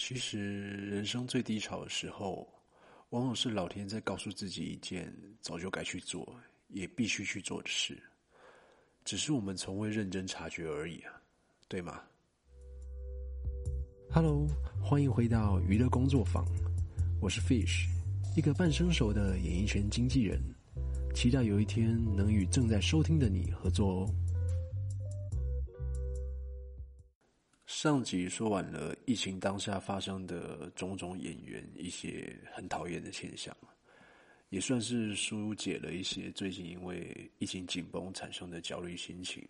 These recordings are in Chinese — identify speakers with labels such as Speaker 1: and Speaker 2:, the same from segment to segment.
Speaker 1: 其实，人生最低潮的时候，往往是老天在告诉自己一件早就该去做、也必须去做的事，只是我们从未认真察觉而已啊，对吗？Hello，欢迎回到娱乐工作坊，我是 Fish，一个半生熟的演艺圈经纪人，期待有一天能与正在收听的你合作哦。上集说完了疫情当下发生的种种演员一些很讨厌的现象，也算是疏解了一些最近因为疫情紧绷产生的焦虑心情。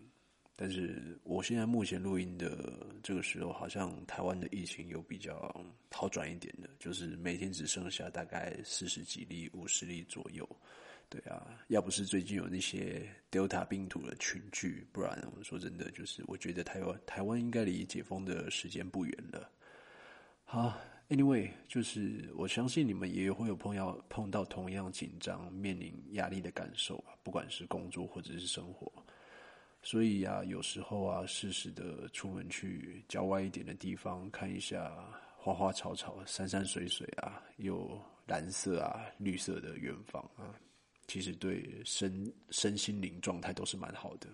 Speaker 1: 但是我现在目前录音的这个时候，好像台湾的疫情有比较好转一点的，就是每天只剩下大概四十几例、五十例左右。对啊，要不是最近有那些 Delta 病毒的群聚，不然我说真的，就是我觉得台湾台湾应该离解封的时间不远了。好，Anyway，就是我相信你们也会有朋友碰到同样紧张、面临压力的感受啊，不管是工作或者是生活。所以啊，有时候啊，适时的出门去郊外一点的地方看一下花花草草、山山水水啊，有蓝色啊、绿色的远方啊。其实对身身心灵状态都是蛮好的，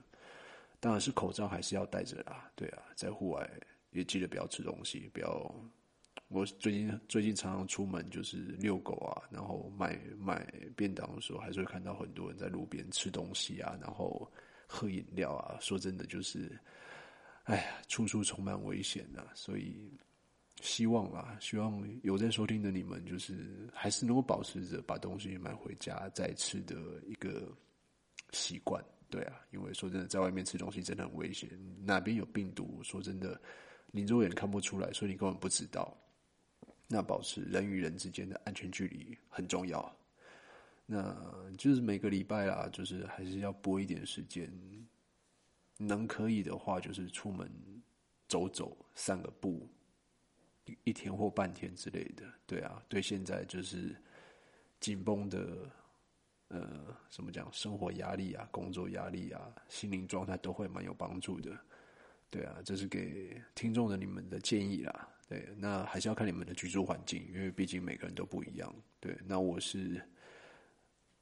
Speaker 1: 当然是口罩还是要戴着啦。对啊，在户外也记得不要吃东西，不要。我最近最近常常出门就是遛狗啊，然后买买便当的时候，还是会看到很多人在路边吃东西啊，然后喝饮料啊。说真的，就是，哎呀，处处充满危险呐，所以。希望啦，希望有在收听的你们，就是还是能够保持着把东西买回家再吃的一个习惯。对啊，因为说真的，在外面吃东西真的很危险，哪边有病毒，说真的，你肉眼看不出来，所以你根本不知道。那保持人与人之间的安全距离很重要。那就是每个礼拜啊，就是还是要拨一点时间，能可以的话，就是出门走走，散个步。一天或半天之类的，对啊，对现在就是紧绷的，呃，怎么讲？生活压力啊，工作压力啊，心灵状态都会蛮有帮助的，对啊，这是给听众的你们的建议啦。对，那还是要看你们的居住环境，因为毕竟每个人都不一样。对，那我是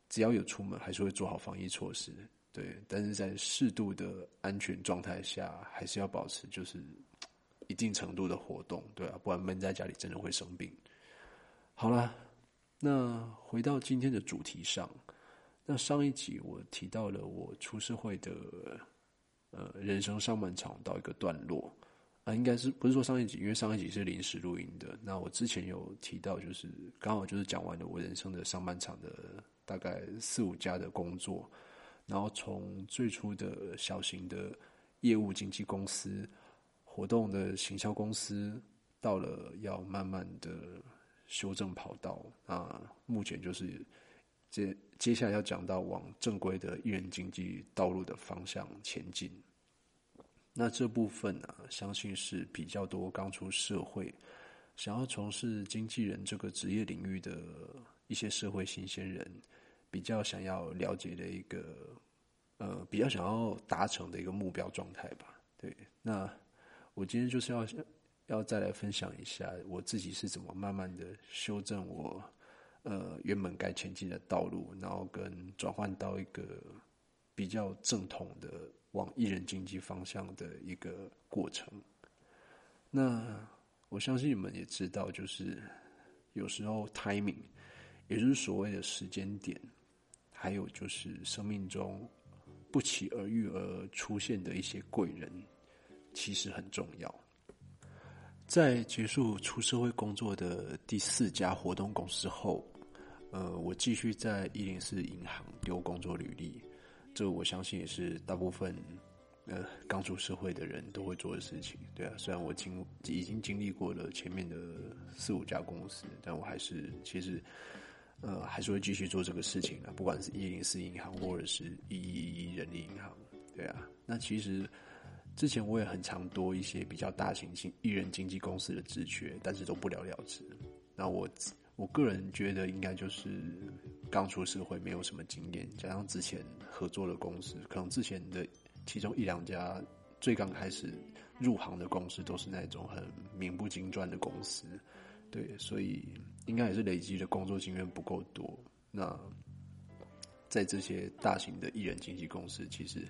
Speaker 1: 只要有出门，还是会做好防疫措施。对，但是在适度的安全状态下，还是要保持就是。一定程度的活动，对啊，不然闷在家里真的会生病。好了，那回到今天的主题上，那上一集我提到了我出社会的呃人生上半场到一个段落啊，应该是不是说上一集？因为上一集是临时录音的。那我之前有提到，就是刚好就是讲完了我人生的上半场的大概四五家的工作，然后从最初的小型的业务经纪公司。活动的行销公司到了要慢慢的修正跑道啊，目前就是接接下来要讲到往正规的艺人经济道路的方向前进。那这部分呢，相信是比较多刚出社会想要从事经纪人这个职业领域的一些社会新鲜人，比较想要了解的一个呃，比较想要达成的一个目标状态吧。对，那。我今天就是要要再来分享一下我自己是怎么慢慢的修正我呃原本该前进的道路，然后跟转换到一个比较正统的往艺人经济方向的一个过程。那我相信你们也知道，就是有时候 timing，也就是所谓的时间点，还有就是生命中不期而遇而出现的一些贵人。其实很重要。在结束出社会工作的第四家活动公司后，呃，我继续在一零四银行丢工作履历。这我相信也是大部分呃刚出社会的人都会做的事情。对啊，虽然我经已经经历过了前面的四五家公司，但我还是其实呃还是会继续做这个事情的。不管是一零四银行或者是一一一人力银行，对啊，那其实。之前我也很常多一些比较大型经艺人经纪公司的职缺，但是都不了了之。那我我个人觉得应该就是刚出社会没有什么经验，加上之前合作的公司，可能之前的其中一两家最刚开始入行的公司都是那种很名不经传的公司，对，所以应该也是累积的工作经验不够多。那在这些大型的艺人经纪公司，其实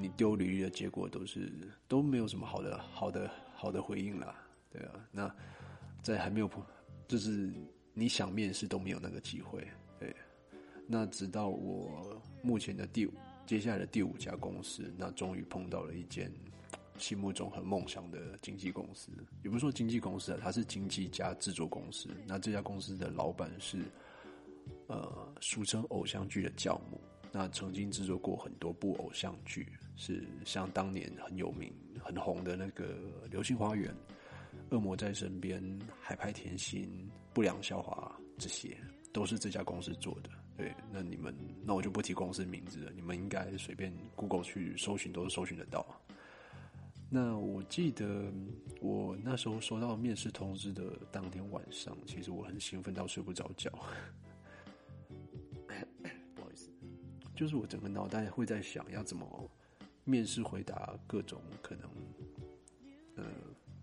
Speaker 1: 你丢履历的结果都是都没有什么好的、好的、好的回应啦，对啊。那在还没有就是你想面试都没有那个机会，对。那直到我目前的第五。接下来的第五家公司，那终于碰到了一间心目中很梦想的经纪公司，也不是说经纪公司啊，它是经纪加制作公司。那这家公司的老板是，呃，俗称偶像剧的教母，那曾经制作过很多部偶像剧，是像当年很有名、很红的那个《流星花园》《恶魔在身边》《海派甜心》《不良校花》，这些都是这家公司做的。对，那你们，那我就不提公司名字了。你们应该随便 Google 去搜寻，都是搜寻得到。那我记得我那时候收到面试通知的当天晚上，其实我很兴奋到睡不着觉。就是我整个脑袋会在想要怎么面试回答各种可能，呃，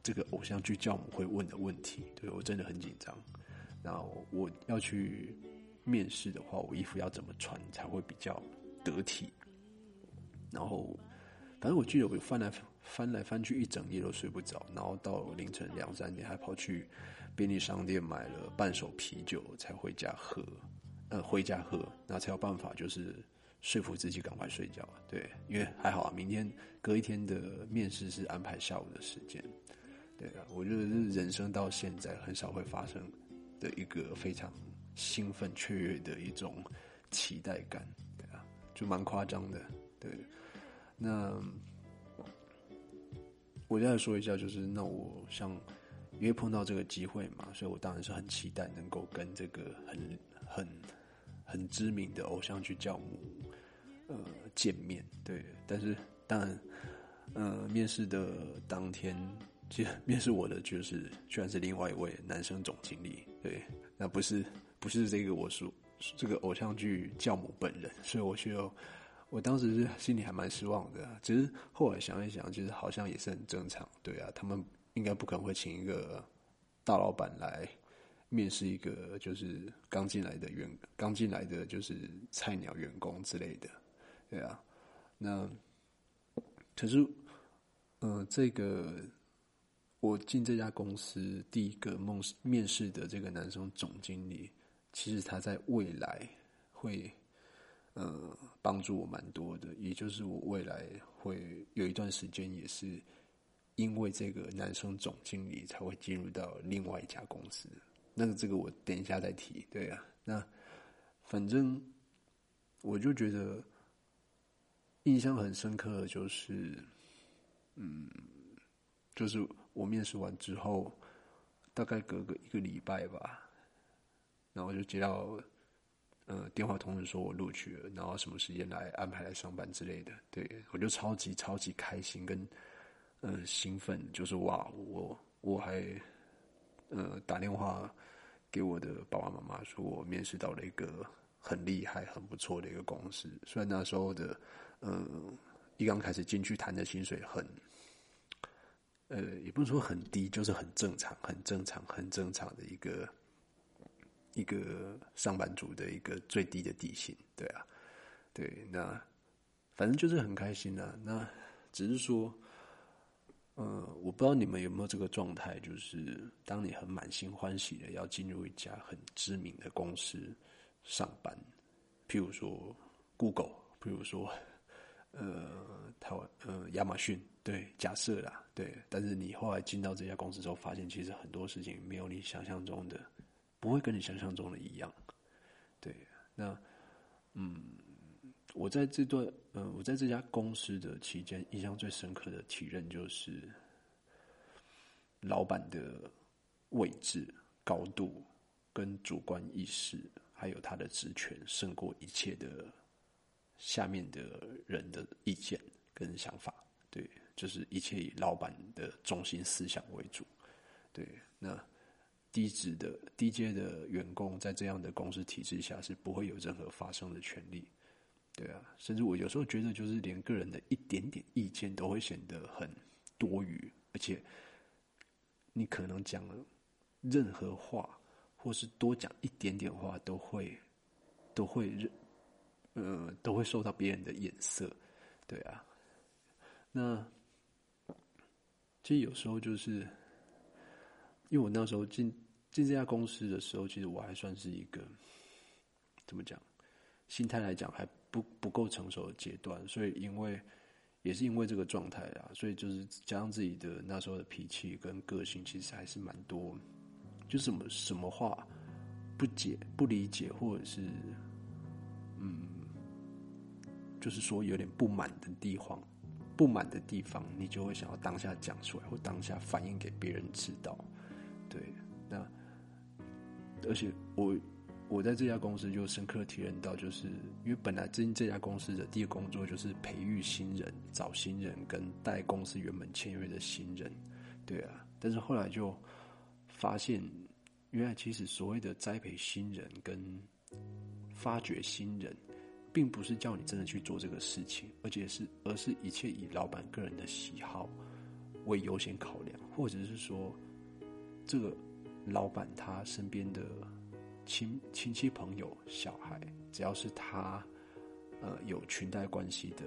Speaker 1: 这个偶像剧教母会问的问题。对我真的很紧张，然后我要去。面试的话，我衣服要怎么穿才会比较得体？然后，反正我记得我翻来翻来翻去一整夜都睡不着，然后到凌晨两三点还跑去便利商店买了半手啤酒才回家喝，呃，回家喝，那才有办法就是说服自己赶快睡觉。对，因为还好啊，明天隔一天的面试是安排下午的时间。对，我觉得是人生到现在很少会发生的一个非常。兴奋雀跃的一种期待感，对啊，就蛮夸张的，对。那我再说一下，就是那我像因为碰到这个机会嘛，所以我当然是很期待能够跟这个很很很知名的偶像去教母见面，对。但是当然，呃，面试的当天，其实面试我的就是居然是另外一位男生总经理，对，那不是。不是这个，我说这个偶像剧教母本人，所以我觉得我当时是心里还蛮失望的。只是后来想一想，其实好像也是很正常。对啊，他们应该不可能会请一个大老板来面试一个就是刚进来的员，刚进来的就是菜鸟员工之类的。对啊，那可是，嗯，这个。我进这家公司第一个梦面试的这个男生总经理。其实他在未来会，呃，帮助我蛮多的。也就是我未来会有一段时间，也是因为这个男生总经理才会进入到另外一家公司。那个这个我等一下再提。对啊，那反正我就觉得印象很深刻的就是，嗯，就是我面试完之后，大概隔个一个礼拜吧。然后就接到，呃，电话通知说我录取了，然后什么时间来安排来上班之类的。对我就超级超级开心跟，呃，兴奋，就是哇，我我还，呃，打电话给我的爸爸妈妈说我面试到了一个很厉害、很不错的一个公司。虽然那时候的，嗯，一刚开始进去谈的薪水很，呃，也不是说很低，就是很正常、很正常、很正常的一个。一个上班族的一个最低的底薪，对啊，对，那反正就是很开心啊。那只是说，呃，我不知道你们有没有这个状态，就是当你很满心欢喜的要进入一家很知名的公司上班，譬如说 Google，譬如说呃台湾呃亚马逊，对，假设啦，对，但是你后来进到这家公司之后，发现其实很多事情没有你想象中的。不会跟你想象中的一样，对。那，嗯，我在这段，呃，我在这家公司的期间，印象最深刻的体认就是，老板的位置、高度跟主观意识，还有他的职权，胜过一切的下面的人的意见跟想法。对，就是一切以老板的中心思想为主。对，那。低职的低阶的员工在这样的公司体制下是不会有任何发声的权利，对啊，甚至我有时候觉得，就是连个人的一点点意见都会显得很多余，而且你可能讲了任何话，或是多讲一点点话，都会都会，呃，都会受到别人的眼色，对啊。那其实有时候就是，因为我那时候进进这家公司的时候，其实我还算是一个怎么讲，心态来讲还。不不够成熟的阶段，所以因为也是因为这个状态啊，所以就是加上自己的那时候的脾气跟个性，其实还是蛮多，就什么什么话不解、不理解，或者是嗯，就是说有点不满的地方，不满的地方，你就会想要当下讲出来，或当下反映给别人知道。对，那而且我。我在这家公司就深刻体验到，就是因为本来进这家公司的第一个工作就是培育新人、找新人跟带公司原本签约的新人，对啊。但是后来就发现，原来其实所谓的栽培新人跟发掘新人，并不是叫你真的去做这个事情，而且是而是一切以老板个人的喜好为优先考量，或者是说这个老板他身边的。亲亲戚朋友小孩，只要是他，呃，有裙带关系的，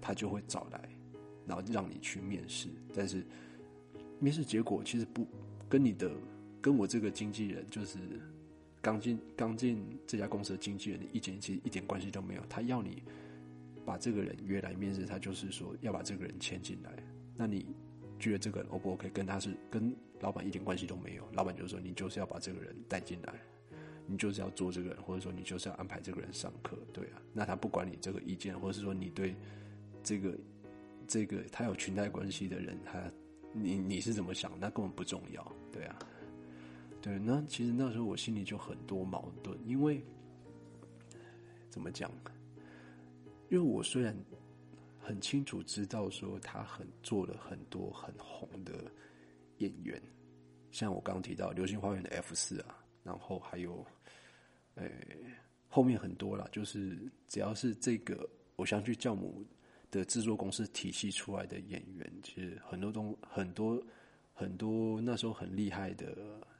Speaker 1: 他就会找来，然后让你去面试。但是面试结果其实不跟你的跟我这个经纪人，就是刚进刚进这家公司的经纪人的意见，其实一点关系都没有。他要你把这个人约来面试，他就是说要把这个人签进来。那你觉得这个 O 不 OK？跟他是跟老板一点关系都没有。老板就说你就是要把这个人带进来。你就是要做这个人，或者说你就是要安排这个人上课，对啊。那他不管你这个意见，或者是说你对这个这个他有裙带关系的人，他你你是怎么想，那根本不重要，对啊。对，那其实那时候我心里就很多矛盾，因为怎么讲？因为我虽然很清楚知道说他很做了很多很红的演员，像我刚提到《流星花园》的 F 四啊。然后还有，呃，后面很多啦，就是只要是这个偶像剧教母的制作公司体系出来的演员，其实很多东很多很多那时候很厉害的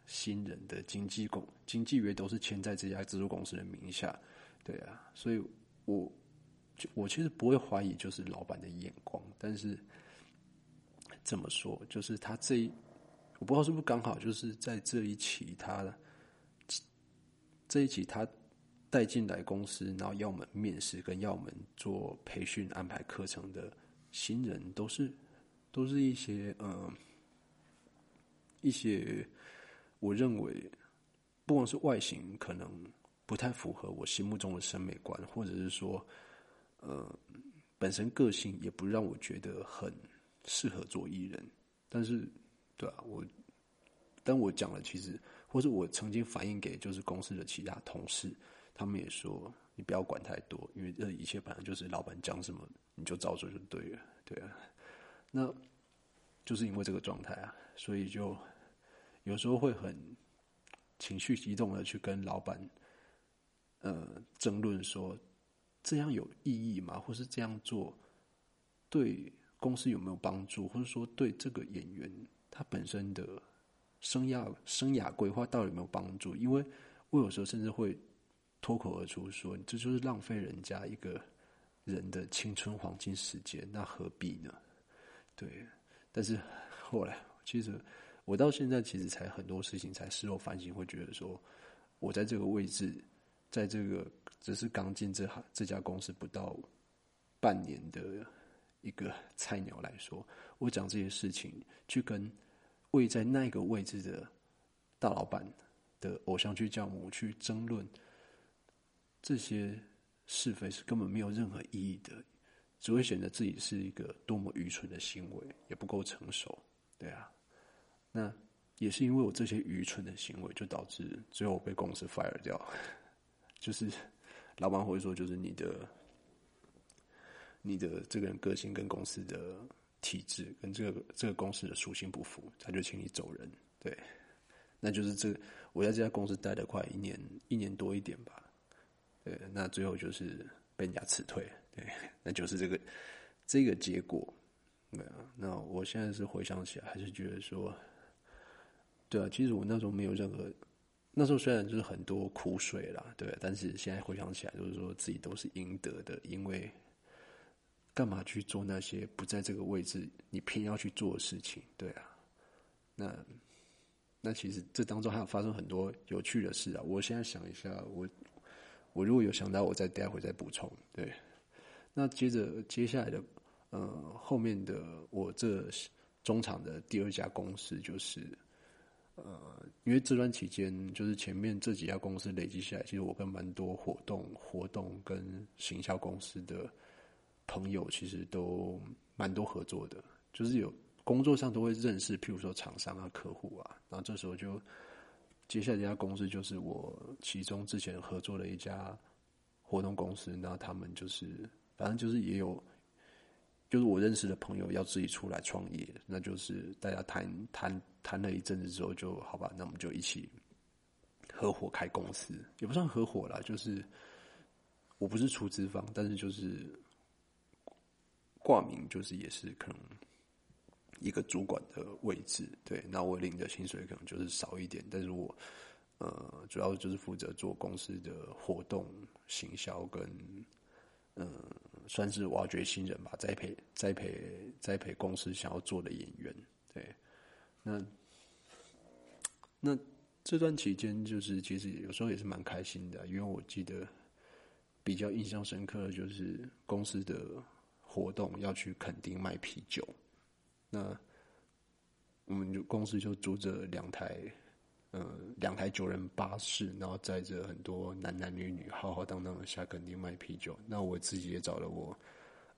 Speaker 1: 新人的经纪公经纪约都是签在这家制作公司的名下，对啊，所以我就我其实不会怀疑就是老板的眼光，但是怎么说，就是他这一我不知道是不是刚好就是在这一期他。这一集他带进来公司，然后要我们面试，跟要我们做培训、安排课程的新人，都是都是一些呃一些我认为不光是外形可能不太符合我心目中的审美观，或者是说呃本身个性也不让我觉得很适合做艺人。但是，对啊，我但我讲了，其实。或者我曾经反映给就是公司的其他同事，他们也说你不要管太多，因为这一切本来就是老板讲什么你就照做就对了，对啊。那就是因为这个状态啊，所以就有时候会很情绪激动的去跟老板呃争论说这样有意义吗？或是这样做对公司有没有帮助？或者说对这个演员他本身的。生涯生涯规划到底有没有帮助？因为我有时候甚至会脱口而出说：“这就是浪费人家一个人的青春黄金时间，那何必呢？”对。但是后来，其实我到现在其实才很多事情才事后反省，会觉得说，我在这个位置，在这个只是刚进这行这家公司不到半年的一个菜鸟来说，我讲这些事情去跟。位在那个位置的大老板的偶像剧教母去争论这些是非，是根本没有任何意义的，只会显得自己是一个多么愚蠢的行为，也不够成熟，对啊。那也是因为我这些愚蠢的行为，就导致最后被公司 fire 掉。就是老板会说，就是你的你的这个人个性跟公司的。体制跟这个这个公司的属性不符，他就请你走人。对，那就是这我在这家公司待了快一年一年多一点吧。对，那最后就是被人家辞退，对，那就是这个这个结果。对啊，那我现在是回想起来，还是觉得说，对啊，其实我那时候没有任何，那时候虽然就是很多苦水啦，对，但是现在回想起来，就是说自己都是应得的，因为干嘛去做那些不在这个位置你偏要去做的事情？对啊，那那其实这当中还有发生很多有趣的事啊。我现在想一下，我我如果有想到，我再待会再补充。对，那接着接下来的。呃，后面的我这中场的第二家公司就是，呃，因为这段期间就是前面这几家公司累积下来，其实我跟蛮多活动、活动跟行销公司的朋友，其实都蛮多合作的，就是有工作上都会认识，譬如说厂商啊、客户啊，然后这时候就接下来这家公司就是我其中之前合作的一家活动公司，然后他们就是反正就是也有。就是我认识的朋友要自己出来创业，那就是大家谈谈谈了一阵子之后，就好吧，那我们就一起合伙开公司，也不算合伙啦，就是我不是出资方，但是就是挂名，就是也是可能一个主管的位置，对，那我领的薪水可能就是少一点，但是我呃主要就是负责做公司的活动行销跟嗯。算是挖掘新人吧，栽培栽培栽培公司想要做的演员。对，那那这段期间，就是其实有时候也是蛮开心的，因为我记得比较印象深刻的就是公司的活动要去垦丁卖啤酒，那我们就公司就租着两台。呃，两台九人巴士，然后载着很多男男女女，浩浩荡荡的下垦丁卖啤酒。那我自己也找了我，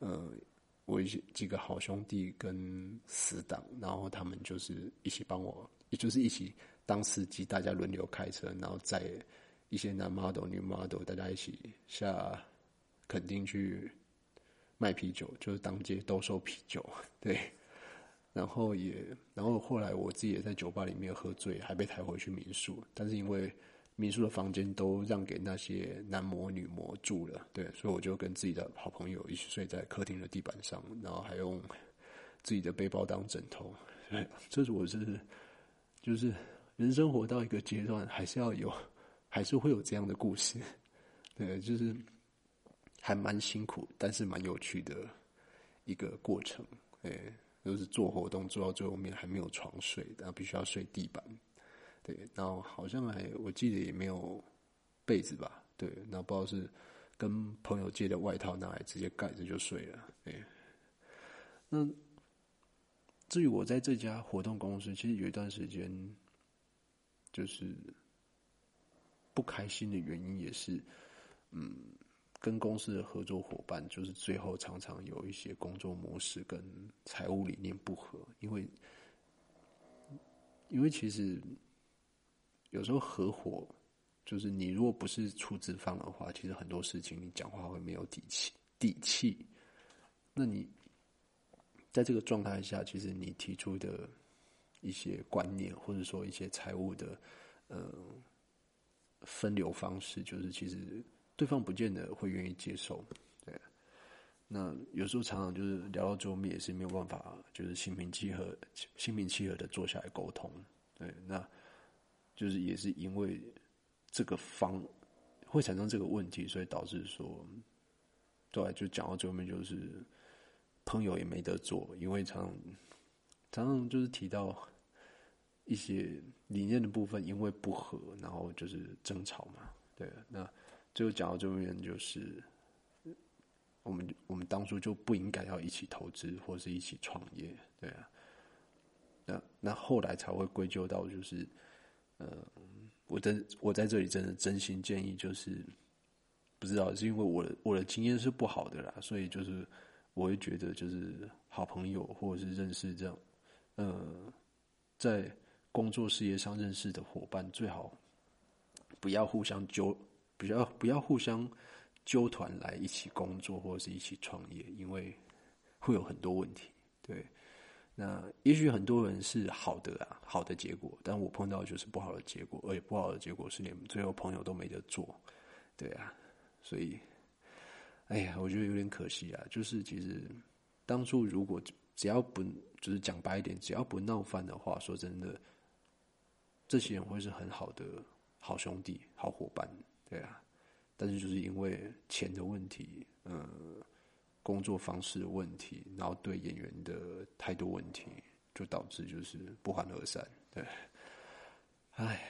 Speaker 1: 呃，我一些几个好兄弟跟死党，然后他们就是一起帮我，也就是一起当司机，大家轮流开车，然后载一些男 model、女 model，大家一起下垦丁去卖啤酒，就是当街兜售啤酒，对。然后也，然后后来我自己也在酒吧里面喝醉，还被抬回去民宿。但是因为民宿的房间都让给那些男模女模住了，对，所以我就跟自己的好朋友一起睡在客厅的地板上，然后还用自己的背包当枕头。这是我是，就是人生活到一个阶段，还是要有，还是会有这样的故事。对，就是还蛮辛苦，但是蛮有趣的一个过程。对。就是做活动做到最后面还没有床睡，然后必须要睡地板，对，然后好像还我记得也没有被子吧，对，然后不知道是跟朋友借的外套拿来直接盖着就睡了，对。那至于我在这家活动公司，其实有一段时间就是不开心的原因也是，嗯。跟公司的合作伙伴，就是最后常常有一些工作模式跟财务理念不合，因为因为其实有时候合伙，就是你如果不是出资方的话，其实很多事情你讲话会没有底气，底气。那你在这个状态下，其实你提出的一些观念，或者说一些财务的呃分流方式，就是其实。对方不见得会愿意接受，对。那有时候常常就是聊到最后面也是没有办法，就是心平气和、心平气和的坐下来沟通，对。那就是也是因为这个方会产生这个问题，所以导致说，对，就讲到最后面就是朋友也没得做，因为常常常常就是提到一些理念的部分，因为不合，然后就是争吵嘛，对。那最后讲到这边，就是我们我们当初就不应该要一起投资或是一起创业，对啊。那那后来才会归咎到，就是呃，我真我在这里真的真心建议，就是不知道是因为我的我的经验是不好的啦，所以就是我会觉得，就是好朋友或者是认识这样，呃，在工作事业上认识的伙伴，最好不要互相纠。比较不要互相纠团来一起工作或者是一起创业，因为会有很多问题。对，那也许很多人是好的啊，好的结果，但我碰到就是不好的结果，而且不好的结果是连最后朋友都没得做。对啊，所以哎呀，我觉得有点可惜啊。就是其实当初如果只要不，就是讲白一点，只要不闹翻的话，说真的，这些人会是很好的好兄弟、好伙伴，对啊。但是就是因为钱的问题，嗯，工作方式的问题，然后对演员的态度问题，就导致就是不欢而散，对。唉，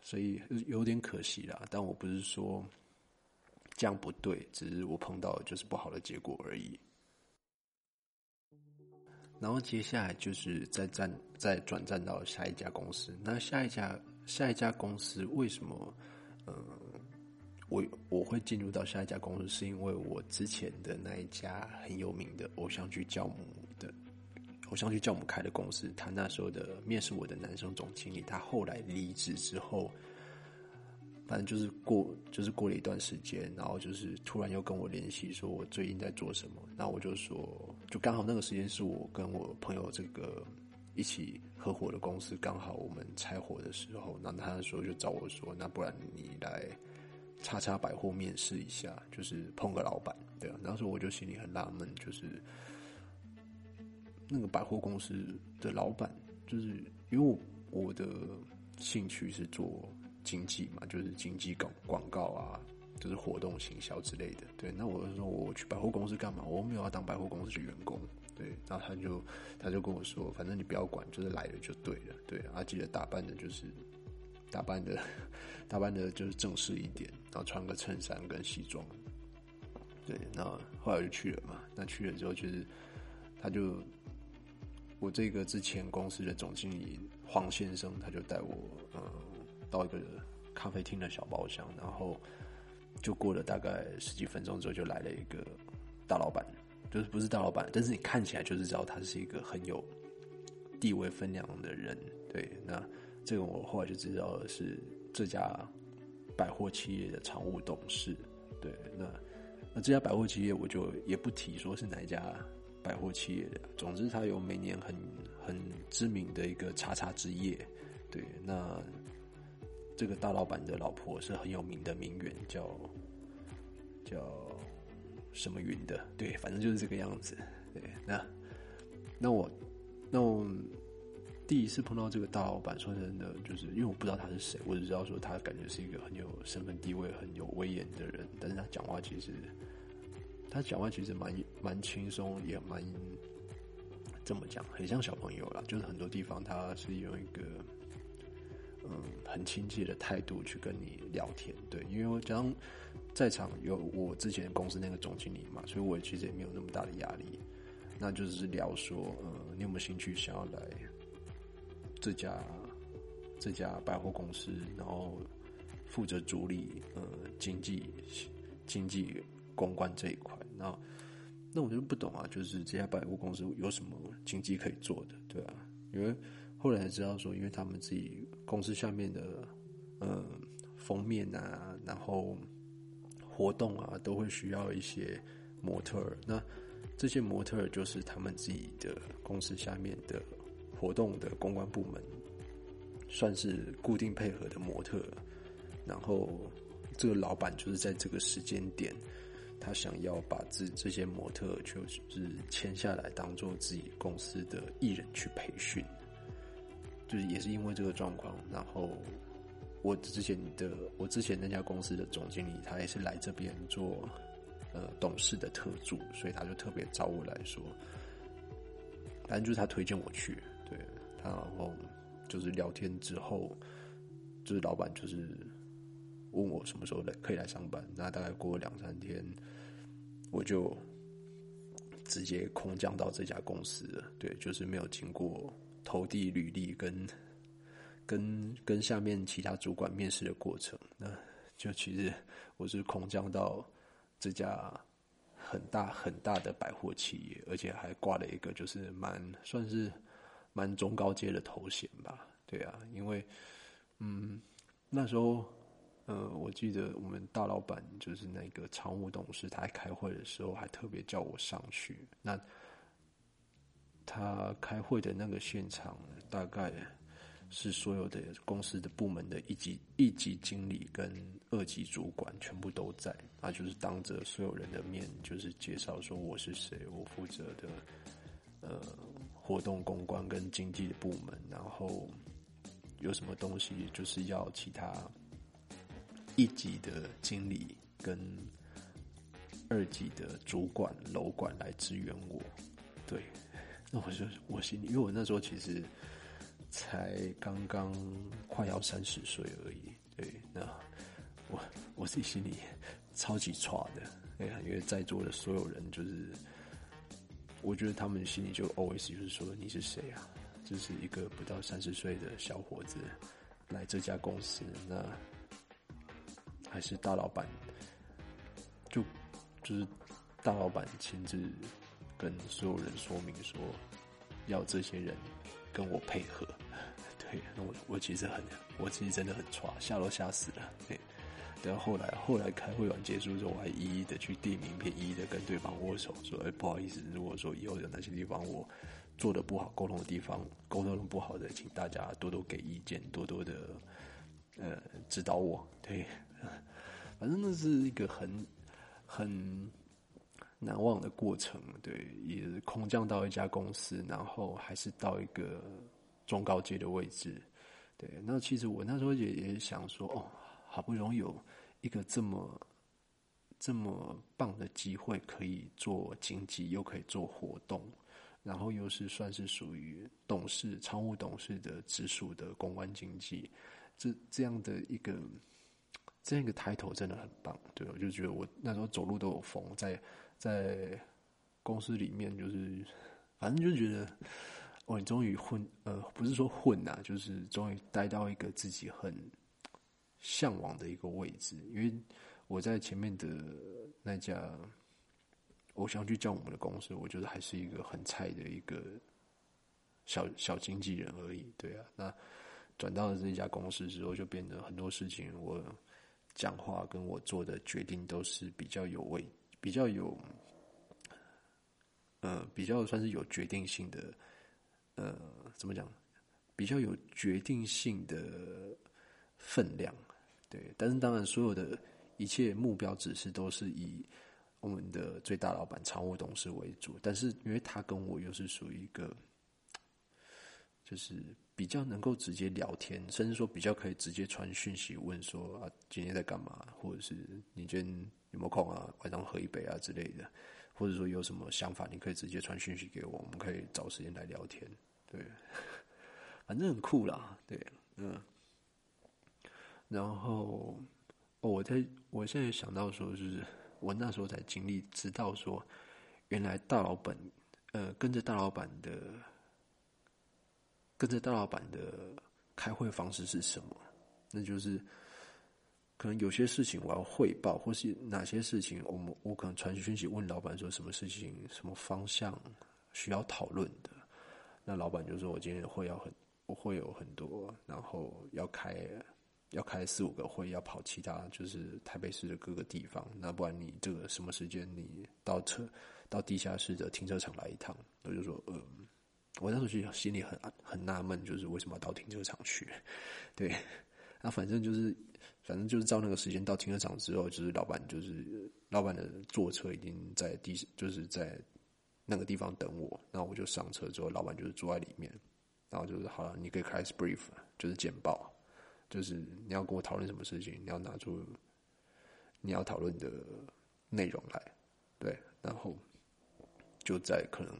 Speaker 1: 所以有点可惜啦。但我不是说这样不对，只是我碰到就是不好的结果而已。然后接下来就是再站再转战到下一家公司。那下一家下一家公司为什么？嗯，我我会进入到下一家公司，是因为我之前的那一家很有名的偶像剧教母的。偶像剧教母开的公司，他那时候的面试我的男生总经理，他后来离职之后，反正就是过就是过了一段时间，然后就是突然又跟我联系，说我最近在做什么。那我就说，就刚好那个时间是我跟我朋友这个一起合伙的公司，刚好我们拆伙的时候，那他说就找我说，那不然你来叉叉百货面试一下，就是碰个老板，对啊。那时候我就心里很纳闷，就是。那个百货公司的老板，就是因为我的兴趣是做经济嘛，就是经济广广告啊，就是活动行销之类的。对，那我就说我去百货公司干嘛？我没有要当百货公司的员工。对，然后他就他就跟我说，反正你不要管，就是来了就对了。对，啊，记得打扮的就是打扮的 打扮的就是正式一点，然后穿个衬衫跟西装。对，那后来就去了嘛。那去了之后，就是他就。我这个之前公司的总经理黄先生，他就带我嗯到一个咖啡厅的小包厢，然后就过了大概十几分钟之后，就来了一个大老板，就是不是大老板，但是你看起来就是知道他是一个很有地位分量的人。对，那这个我后来就知道是这家百货企业的常务董事。对，那那这家百货企业我就也不提说是哪一家。百货企业的，总之它有每年很很知名的一个叉叉之夜，对，那这个大老板的老婆是很有名的名媛，叫叫什么云的，对，反正就是这个样子，对，那那我那我第一次碰到这个大老板，说真的，就是因为我不知道他是谁，我只知道说他感觉是一个很有身份地位、很有威严的人，但是他讲话其实。他讲话其实蛮蛮轻松，也蛮这么讲，很像小朋友啦。就是很多地方他是用一个嗯很亲切的态度去跟你聊天，对。因为我讲在场有我之前公司那个总经理嘛，所以我其实也没有那么大的压力。那就是聊说，呃，你有没有兴趣想要来这家这家百货公司，然后负责主理呃经济经济。公关这一块，那那我就不懂啊，就是这家百货公司有什么经济可以做的，对啊，因为后来才知道说，因为他们自己公司下面的嗯封面啊，然后活动啊，都会需要一些模特儿，那这些模特儿就是他们自己的公司下面的活动的公关部门，算是固定配合的模特，然后这个老板就是在这个时间点。他想要把这这些模特就是签下来，当做自己公司的艺人去培训，就是也是因为这个状况。然后我之前的我之前那家公司的总经理，他也是来这边做呃董事的特助，所以他就特别找我来说，反正就是他推荐我去，然后就是聊天之后，就是老板就是。问我什么时候来可以来上班？那大概过两三天，我就直接空降到这家公司了。对，就是没有经过投递履历跟跟跟下面其他主管面试的过程。那就其实我是空降到这家很大很大的百货企业，而且还挂了一个就是蛮算是蛮中高阶的头衔吧。对啊，因为嗯那时候。呃，我记得我们大老板就是那个常务董事，他开会的时候还特别叫我上去。那他开会的那个现场，大概是所有的公司的部门的一级一级经理跟二级主管全部都在，那，就是当着所有人的面，就是介绍说我是谁，我负责的呃活动公关跟经济的部门，然后有什么东西就是要其他一级的经理跟二级的主管楼管来支援我，对，那我就我心里，因为我那时候其实。才刚刚快要三十岁而已，对，那我我自己心里超级差的，哎呀，因为在座的所有人就是，我觉得他们心里就 always 就是说你是谁啊？就是一个不到三十岁的小伙子来这家公司，那还是大老板，就就是大老板亲自跟所有人说明说要这些人。跟我配合，对，那我我其实很，我其实真的很差，吓都吓死了。对，等后来后来开会完结束之后，我还一一的去递名片，一一的跟对方握手，说：“哎，不好意思，如果说以后有哪些地方我做的不好，沟通的地方沟通的不好的，请大家多多给意见，多多的呃指导我。”对，反正那是一个很很。难忘的过程，对，也空降到一家公司，然后还是到一个中高阶的位置，对。那其实我那时候也也想说，哦，好不容易有一个这么这么棒的机会，可以做经济，又可以做活动，然后又是算是属于董事、常务董事的直属的公关经济，这这样的一个这样一个抬头真的很棒，对我就觉得我那时候走路都有风在。在公司里面，就是反正就觉得，哦，你终于混，呃，不是说混呐，就是终于待到一个自己很向往的一个位置。因为我在前面的那家偶像剧叫我们的公司，我觉得还是一个很菜的一个小小经纪人而已。对啊，那转到了这家公司之后，就变得很多事情，我讲话跟我做的决定都是比较有味。比较有，呃，比较算是有决定性的，呃，怎么讲？比较有决定性的分量，对。但是当然，所有的一切目标指示都是以我们的最大老板、常务董事为主。但是，因为他跟我又是属于一个，就是比较能够直接聊天，甚至说比较可以直接传讯息问说啊，今天在干嘛，或者是你今天。有没有空啊？晚上喝一杯啊之类的，或者说有什么想法，你可以直接传讯息给我，我们可以找时间来聊天。对，反正很酷啦。对，嗯。然后，哦，我在我现在想到说，就是我那时候才经历，知道说，原来大老板，呃，跟着大老板的，跟着大老板的开会方式是什么？那就是。可能有些事情我要汇报，或是哪些事情，我们我可能传讯息问老板说什么事情、什么方向需要讨论的。那老板就说：“我今天会要很，我会有很多，然后要开要开四五个会，要跑其他就是台北市的各个地方。那不然你这个什么时间你到车到地下室的停车场来一趟？”我就说：“嗯，我那时候其实心里很很纳闷，就是为什么要到停车场去？对，那反正就是。”反正就是照那个时间到停车场之后，就是老板就是老板的坐车已经在地，就是在那个地方等我。那我就上车之后，老板就是坐在里面，然后就是好了，你可以开始 brief，就是简报，就是你要跟我讨论什么事情，你要拿出你要讨论的内容来，对，然后就在可能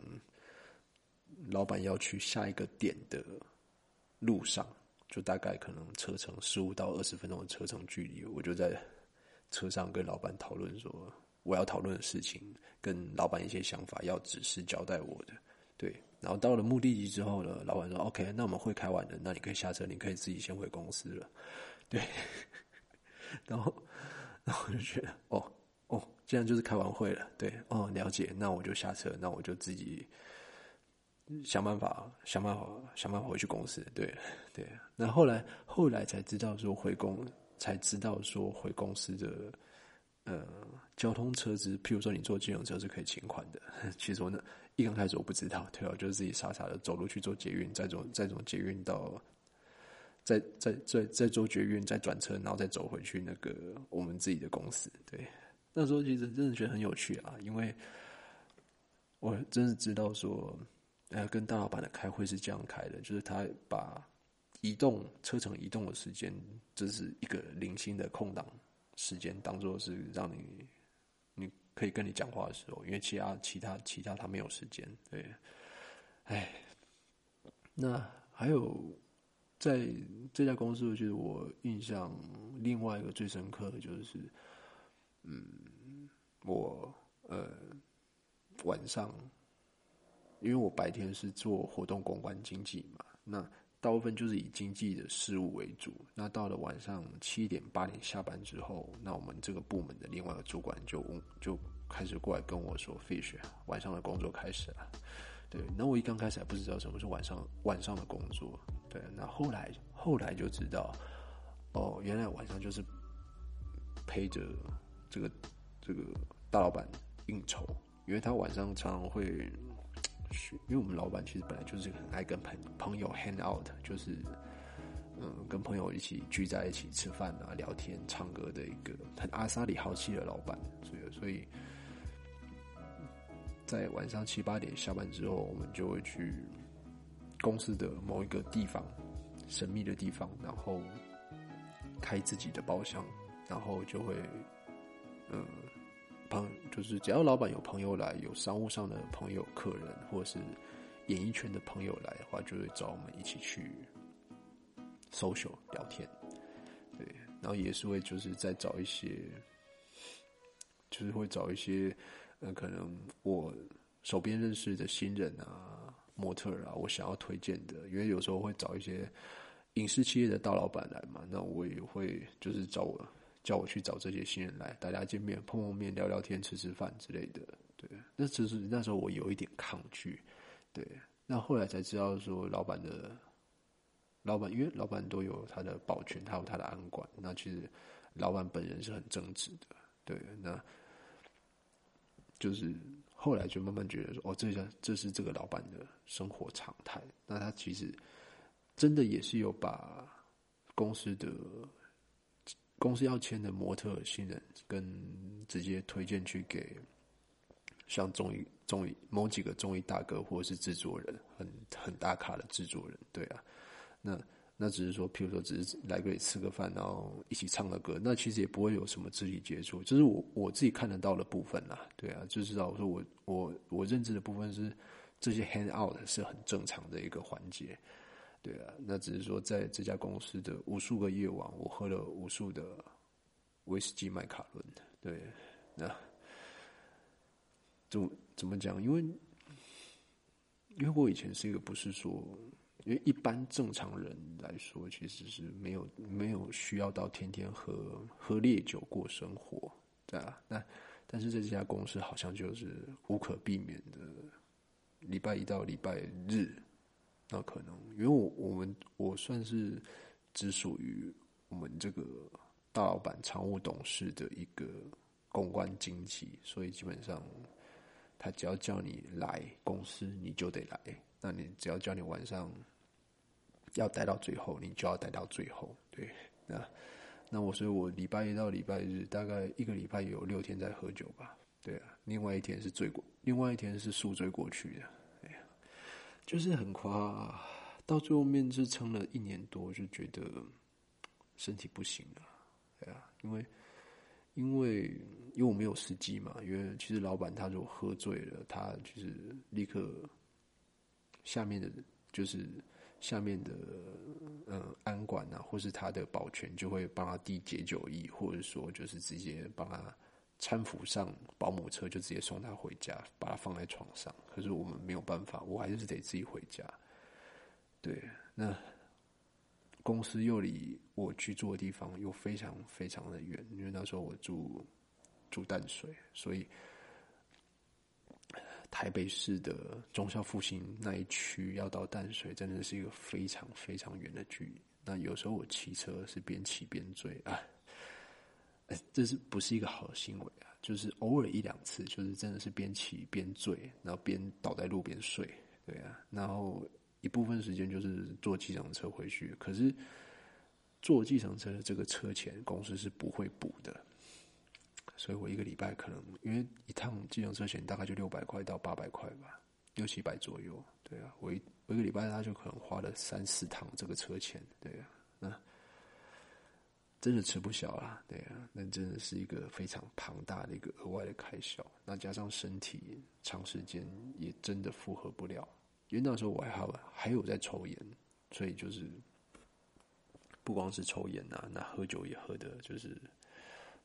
Speaker 1: 老板要去下一个点的路上。就大概可能车程十五到二十分钟的车程距离，我就在车上跟老板讨论说我要讨论的事情，跟老板一些想法要指示交代我的，对。然后到了目的地之后呢，老板说 OK，那我们会开完的，那你可以下车，你可以自己先回公司了，对。然后，然后我就觉得哦哦，既然就是开完会了，对，哦了解，那我就下车，那我就自己。想办法，想办法，想办法回去公司。对，对。那后来，后来才知道说回公，才知道说回公司的呃交通车子，譬如说你坐金融车是可以请款的。其实我那一刚开始我不知道，对啊，就是自己傻傻的走路去做捷运，再走再走捷运到再再再再坐捷运，再转车，然后再走回去那个我们自己的公司。对，那时候其实真的觉得很有趣啊，因为我真的知道说，呃，跟大老板的开会是这样开的，就是他把移动车程移动的时间，这是一个零星的空档时间，当做是让你可以跟你讲话的时候，因为其他其他其他他没有时间。对，哎，那还有在这家公司，我觉得我印象另外一个最深刻的就是，嗯，我呃。晚上，因为我白天是做活动公关经济嘛，那大部分就是以经济的事务为主。那到了晚上七点八点下班之后，那我们这个部门的另外一个主管就就开始过来跟我说：“Fish，晚上的工作开始了。”对，那我一刚开始还不知道什么是晚上晚上的工作。对，那后来后来就知道，哦，原来晚上就是陪着这个这个大老板应酬。因为他晚上常常会，因为我们老板其实本来就是很爱跟朋朋友 hang out，就是嗯跟朋友一起聚在一起吃饭啊、聊天、唱歌的一个很阿萨里豪气的老板，所以所以，在晚上七八点下班之后，我们就会去公司的某一个地方，神秘的地方，然后开自己的包厢，然后就会嗯。朋就是只要老板有朋友来，有商务上的朋友、客人，或者是演艺圈的朋友来的话，就会找我们一起去 social 聊天。对，然后也是会就是再找一些，就是会找一些，呃，可能我手边认识的新人啊、模特啊，我想要推荐的，因为有时候会找一些影视企业的大老板来嘛，那我也会就是找我。叫我去找这些新人来，大家见面、碰碰面、聊聊天、吃吃饭之类的。对，那其实那时候我有一点抗拒。对，那后来才知道说，老板的老板，因为老板都有他的保全，他有他的安管。那其实老板本人是很正直的。对，那就是后来就慢慢觉得说，哦，这下这是这个老板的生活常态。那他其实真的也是有把公司的。公司要签的模特新人，跟直接推荐去给像综艺综艺某几个综艺大哥或者是制作人，很很大咖的制作人，对啊，那那只是说，譬如说只是来这里吃个饭，然后一起唱个歌，那其实也不会有什么肢体接触，这是我我自己看得到的部分啦，对啊，就知道我说我我我认知的部分是这些 hand out 是很正常的一个环节。对啊，那只是说在这家公司的无数个夜晚，我喝了无数的威士忌麦卡伦。对，那怎么怎么讲？因为因为我以前是一个不是说，因为一般正常人来说，其实是没有没有需要到天天喝喝烈酒过生活，对啊。那但是在这家公司好像就是无可避免的，礼拜一到礼拜日。那可能，因为我我们我算是只属于我们这个大老板常务董事的一个公关经济，所以基本上他只要叫你来公司，你就得来。那你只要叫你晚上要待到最后，你就要待到最后。对，那那我所以，我礼拜一到礼拜日大概一个礼拜有六天在喝酒吧。对啊，另外一天是醉过，另外一天是宿醉过去的。就是很夸，到最后面是撑了一年多，就觉得身体不行了，对啊，因为因为因为我没有司机嘛，因为其实老板他如果喝醉了，他就是立刻下面的，就是下面的嗯安管啊，或是他的保全就会帮他递解酒液，或者说就是直接帮他。搀扶上保姆车就直接送他回家，把他放在床上。可是我们没有办法，我还是得自己回家。对，那公司又离我居住的地方又非常非常的远，因为那时候我住住淡水，所以台北市的中校复兴那一区要到淡水，真的是一个非常非常远的距离。那有时候我骑车是边骑边追啊。这是不是一个好的行为啊？就是偶尔一两次，就是真的是边骑边醉，然后边倒在路边睡，对啊。然后一部分时间就是坐计程车回去。可是坐计程车的这个车钱，公司是不会补的。所以我一个礼拜可能因为一趟计程车钱大概就六百块到八百块吧，六七百左右。对啊，我一我一个礼拜他就可能花了三四趟这个车钱。对啊，那真的吃不消啦。对啊，那真的是一个非常庞大的一个额外的开销。那加上身体长时间也真的负荷不了，因为那时候我还好还有在抽烟，所以就是不光是抽烟呐，那喝酒也喝的就是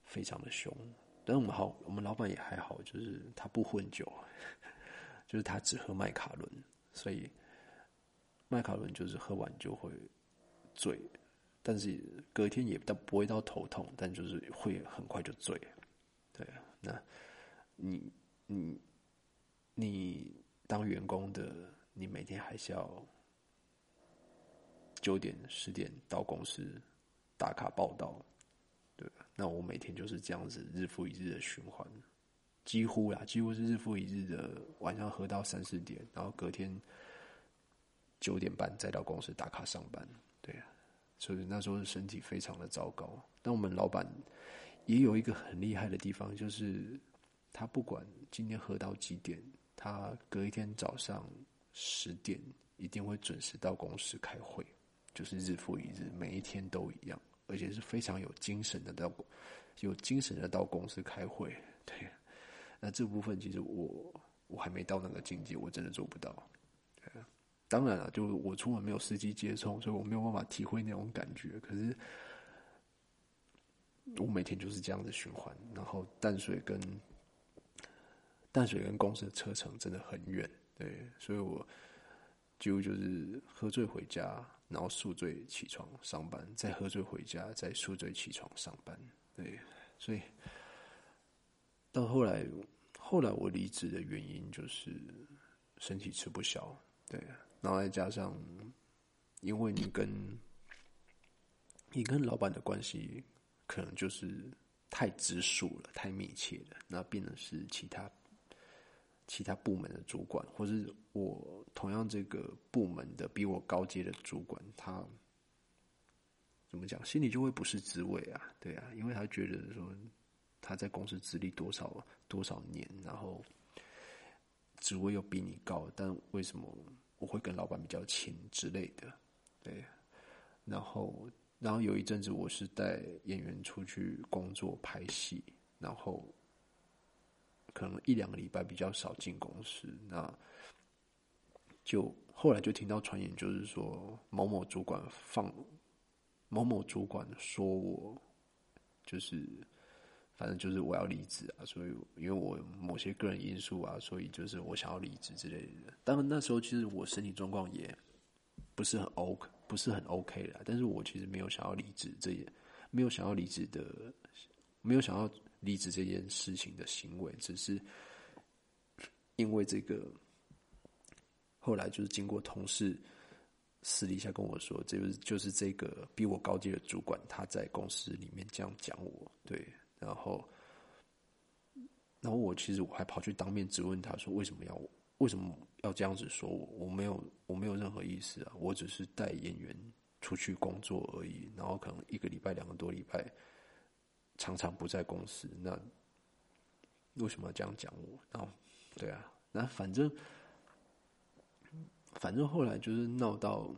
Speaker 1: 非常的凶。但我们好，我们老板也还好，就是他不混酒，就是他只喝麦卡伦。所以，麦卡伦就是喝完就会醉，但是隔天也到不会到头痛，但就是会很快就醉。对啊，那你你你当员工的，你每天还是要九点十点到公司打卡报道，对？那我每天就是这样子日复一日的循环。几乎啦，几乎是日复一日的晚上喝到三四点，然后隔天九点半再到公司打卡上班。对啊，所以那时候身体非常的糟糕。但我们老板也有一个很厉害的地方，就是他不管今天喝到几点，他隔一天早上十点一定会准时到公司开会，就是日复一日，每一天都一样，而且是非常有精神的到有精神的到公司开会。对。那这部分其实我我还没到那个境界，我真的做不到。当然了，就我出门没有司机接送，所以我没有办法体会那种感觉。可是我每天就是这样的循环，然后淡水跟淡水跟公司的车程真的很远，对，所以我几乎就是喝醉回家，然后宿醉起床上班，再喝醉回家，再宿醉起床上班，对，所以到后来。后来我离职的原因就是身体吃不消，对，然后再加上因为你跟你跟老板的关系可能就是太直属了，太密切了，那变成是其他其他部门的主管，或是我同样这个部门的比我高阶的主管，他怎么讲，心里就会不是滋味啊，对啊，因为他觉得说。他在公司资历多少多少年，然后职位又比你高，但为什么我会跟老板比较亲之类的？对，然后然后有一阵子我是带演员出去工作拍戏，然后可能一两个礼拜比较少进公司，那就后来就听到传言，就是说某某主管放某某主管说我就是。反正就是我要离职啊，所以因为我某些个人因素啊，所以就是我想要离职之类的。当然那时候其实我身体状况也不是很 OK，不是很 OK 的。但是我其实没有想要离职，这也没有想要离职的，没有想要离职这件事情的行为，只是因为这个后来就是经过同事私底下跟我说，就是就是这个比我高级的主管他在公司里面这样讲我，对。然后，然后我其实我还跑去当面质问他说：“为什么要为什么要这样子说我？我没有我没有任何意思啊，我只是带演员出去工作而已。然后可能一个礼拜、两个多礼拜，常常不在公司。那为什么要这样讲我？然后，对啊，那反正反正后来就是闹到，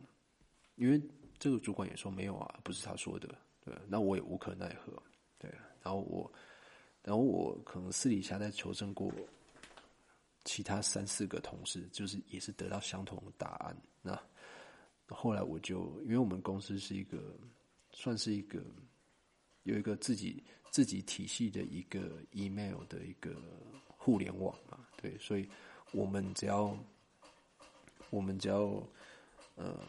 Speaker 1: 因为这个主管也说没有啊，不是他说的，对，那我也无可奈何，对啊。”然后我，然后我可能私底下在求证过其他三四个同事，就是也是得到相同的答案。那后来我就，因为我们公司是一个算是一个有一个自己自己体系的一个 email 的一个互联网嘛，对，所以我们只要我们只要呃。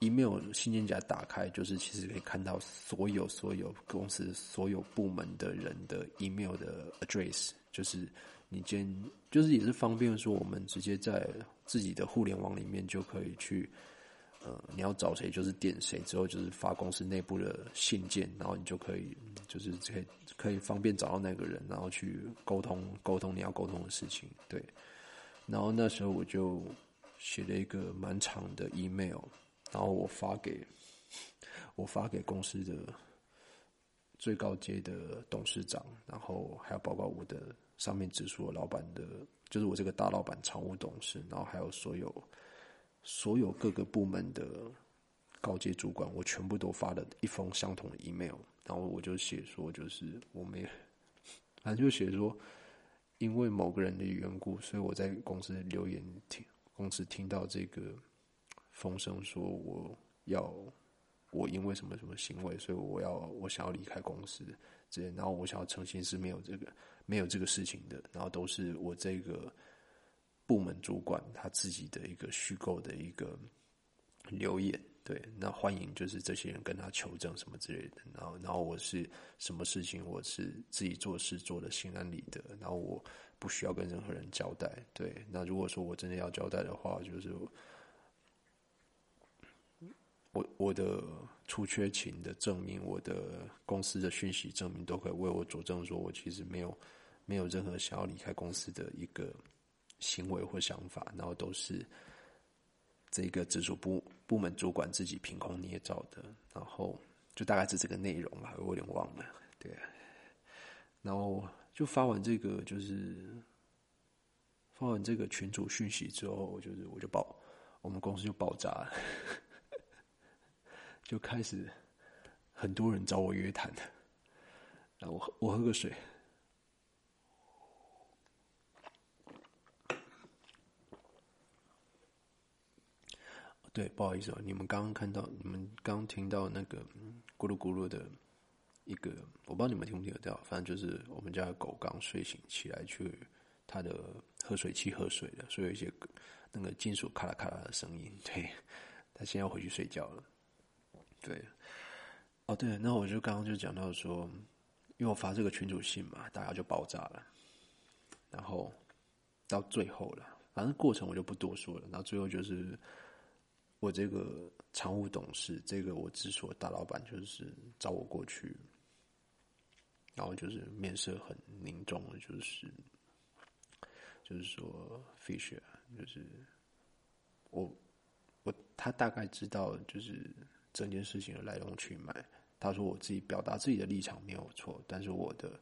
Speaker 1: Email 信件夹打开，就是其实可以看到所有所有公司所有部门的人的 email 的 address，就是你今就是也是方便说我们直接在自己的互联网里面就可以去，呃，你要找谁就是点谁，之后就是发公司内部的信件，然后你就可以就是可以可以方便找到那个人，然后去沟通沟通你要沟通的事情，对。然后那时候我就写了一个蛮长的 email。然后我发给，我发给公司的最高阶的董事长，然后还有包括我的上面直属的老板的，就是我这个大老板常务董事，然后还有所有所有各个部门的高阶主管，我全部都发了一封相同的 email，然后我就写说，就是我没，反正就写说，因为某个人的缘故，所以我在公司留言听公司听到这个风声，说我要。我因为什么什么行为，所以我要我想要离开公司，这然后我想要澄清是没有这个没有这个事情的，然后都是我这个部门主管他自己的一个虚构的一个留言，对，那欢迎就是这些人跟他求证什么之类的，然后然后我是什么事情我是自己做事做的心安理得，然后我不需要跟任何人交代，对，那如果说我真的要交代的话，就是。我我的出缺勤的证明，我的公司的讯息证明，都可以为我佐证，说我其实没有没有任何想要离开公司的一个行为或想法，然后都是这个直属部部门主管自己凭空捏造的，然后就大概是这个内容吧，我有点忘了，对，然后就发完这个，就是发完这个群主讯息之后，就是我就爆，我们公司就爆炸了。就开始很多人找我约谈，然后我我喝个水。对，不好意思哦，你们刚刚看到，你们刚听到那个咕噜咕噜的一个，我不知道你们听不听得到，反正就是我们家的狗刚睡醒起来去它的喝水器喝水了，所以有一些那个金属咔啦咔啦的声音。对，它现在要回去睡觉了。对，哦对，那我就刚刚就讲到说，因为我发这个群主信嘛，大家就爆炸了，然后到最后了，反正过程我就不多说了。然后最后就是我这个常务董事，这个我直属大老板，就是找我过去，然后就是面色很凝重的，就是就是说，Fish，就是我我他大概知道就是。整件事情的来龙去脉，他说我自己表达自己的立场没有错，但是我的，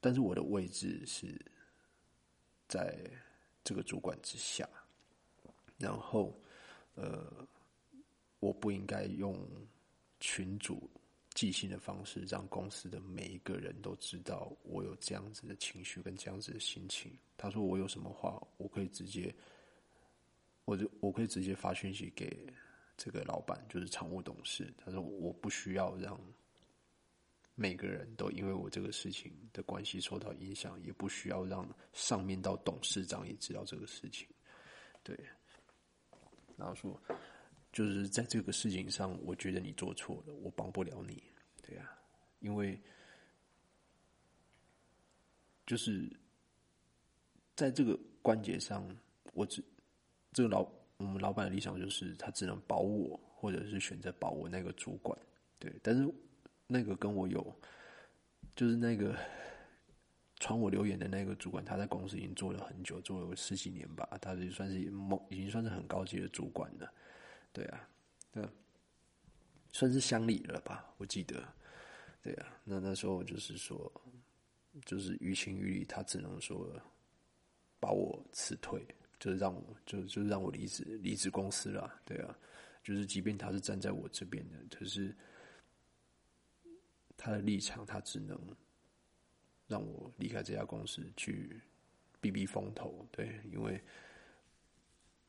Speaker 1: 但是我的位置是在这个主管之下，然后，呃，我不应该用群主寄信的方式让公司的每一个人都知道我有这样子的情绪跟这样子的心情。他说我有什么话，我可以直接，我就我可以直接发讯息给。这个老板就是常务董事，他说我不需要让每个人都因为我这个事情的关系受到影响，也不需要让上面到董事长也知道这个事情。对，然后说就是在这个事情上，我觉得你做错了，我帮不了你。对呀，因为就是在这个关节上，我只这个老。我们老板的理想就是，他只能保我，或者是选择保我那个主管，对。但是那个跟我有，就是那个传我留言的那个主管，他在公司已经做了很久，做了十几年吧，他就算是某已经算是很高级的主管了，对啊，对，算是乡里了吧？我记得，对啊。那那时候就是说，就是于情于理，他只能说把我辞退。就是让我，就就让我离职，离职公司了，对啊，就是即便他是站在我这边的，可是他的立场，他只能让我离开这家公司去避避风头，对，因为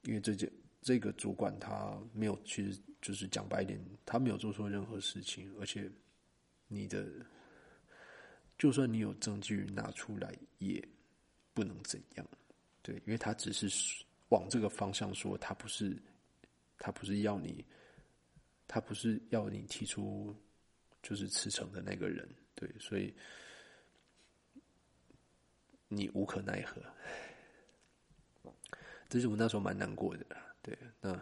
Speaker 1: 因为这件这个主管他没有，其实就是讲白一点，他没有做错任何事情，而且你的就算你有证据拿出来，也不能怎样。对，因为他只是往这个方向说，他不是，他不是要你，他不是要你提出就是辞呈的那个人，对，所以你无可奈何。这是我那时候蛮难过的，对。那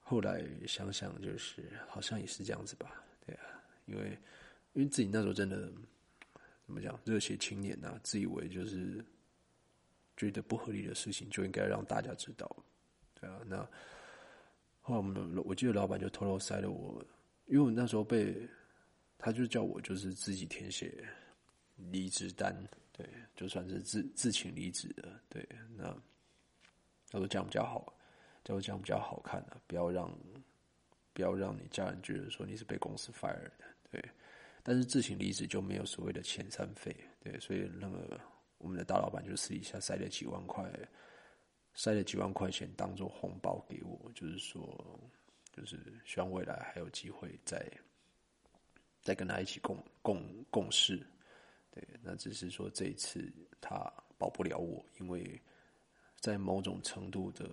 Speaker 1: 后来想想，就是好像也是这样子吧，对啊，因为因为自己那时候真的怎么讲，热血青年呐，自以为就是。觉得不合理的事情就应该让大家知道，对啊。那后来我们我记得老板就偷偷塞了我，因为我那时候被他就叫我就是自己填写离职单，对，就算是自自请离职的，对，那他说这样比较好，叫我这样比较好看啊，不要让不要让你家人觉得说你是被公司 fire 的，对，但是自请离职就没有所谓的遣散费，对，所以那个我们的大老板就私底下塞了几万块。塞了几万块钱当做红包给我，就是说，就是希望未来还有机会再再跟他一起共共共事。对，那只是说这一次他保不了我，因为在某种程度的，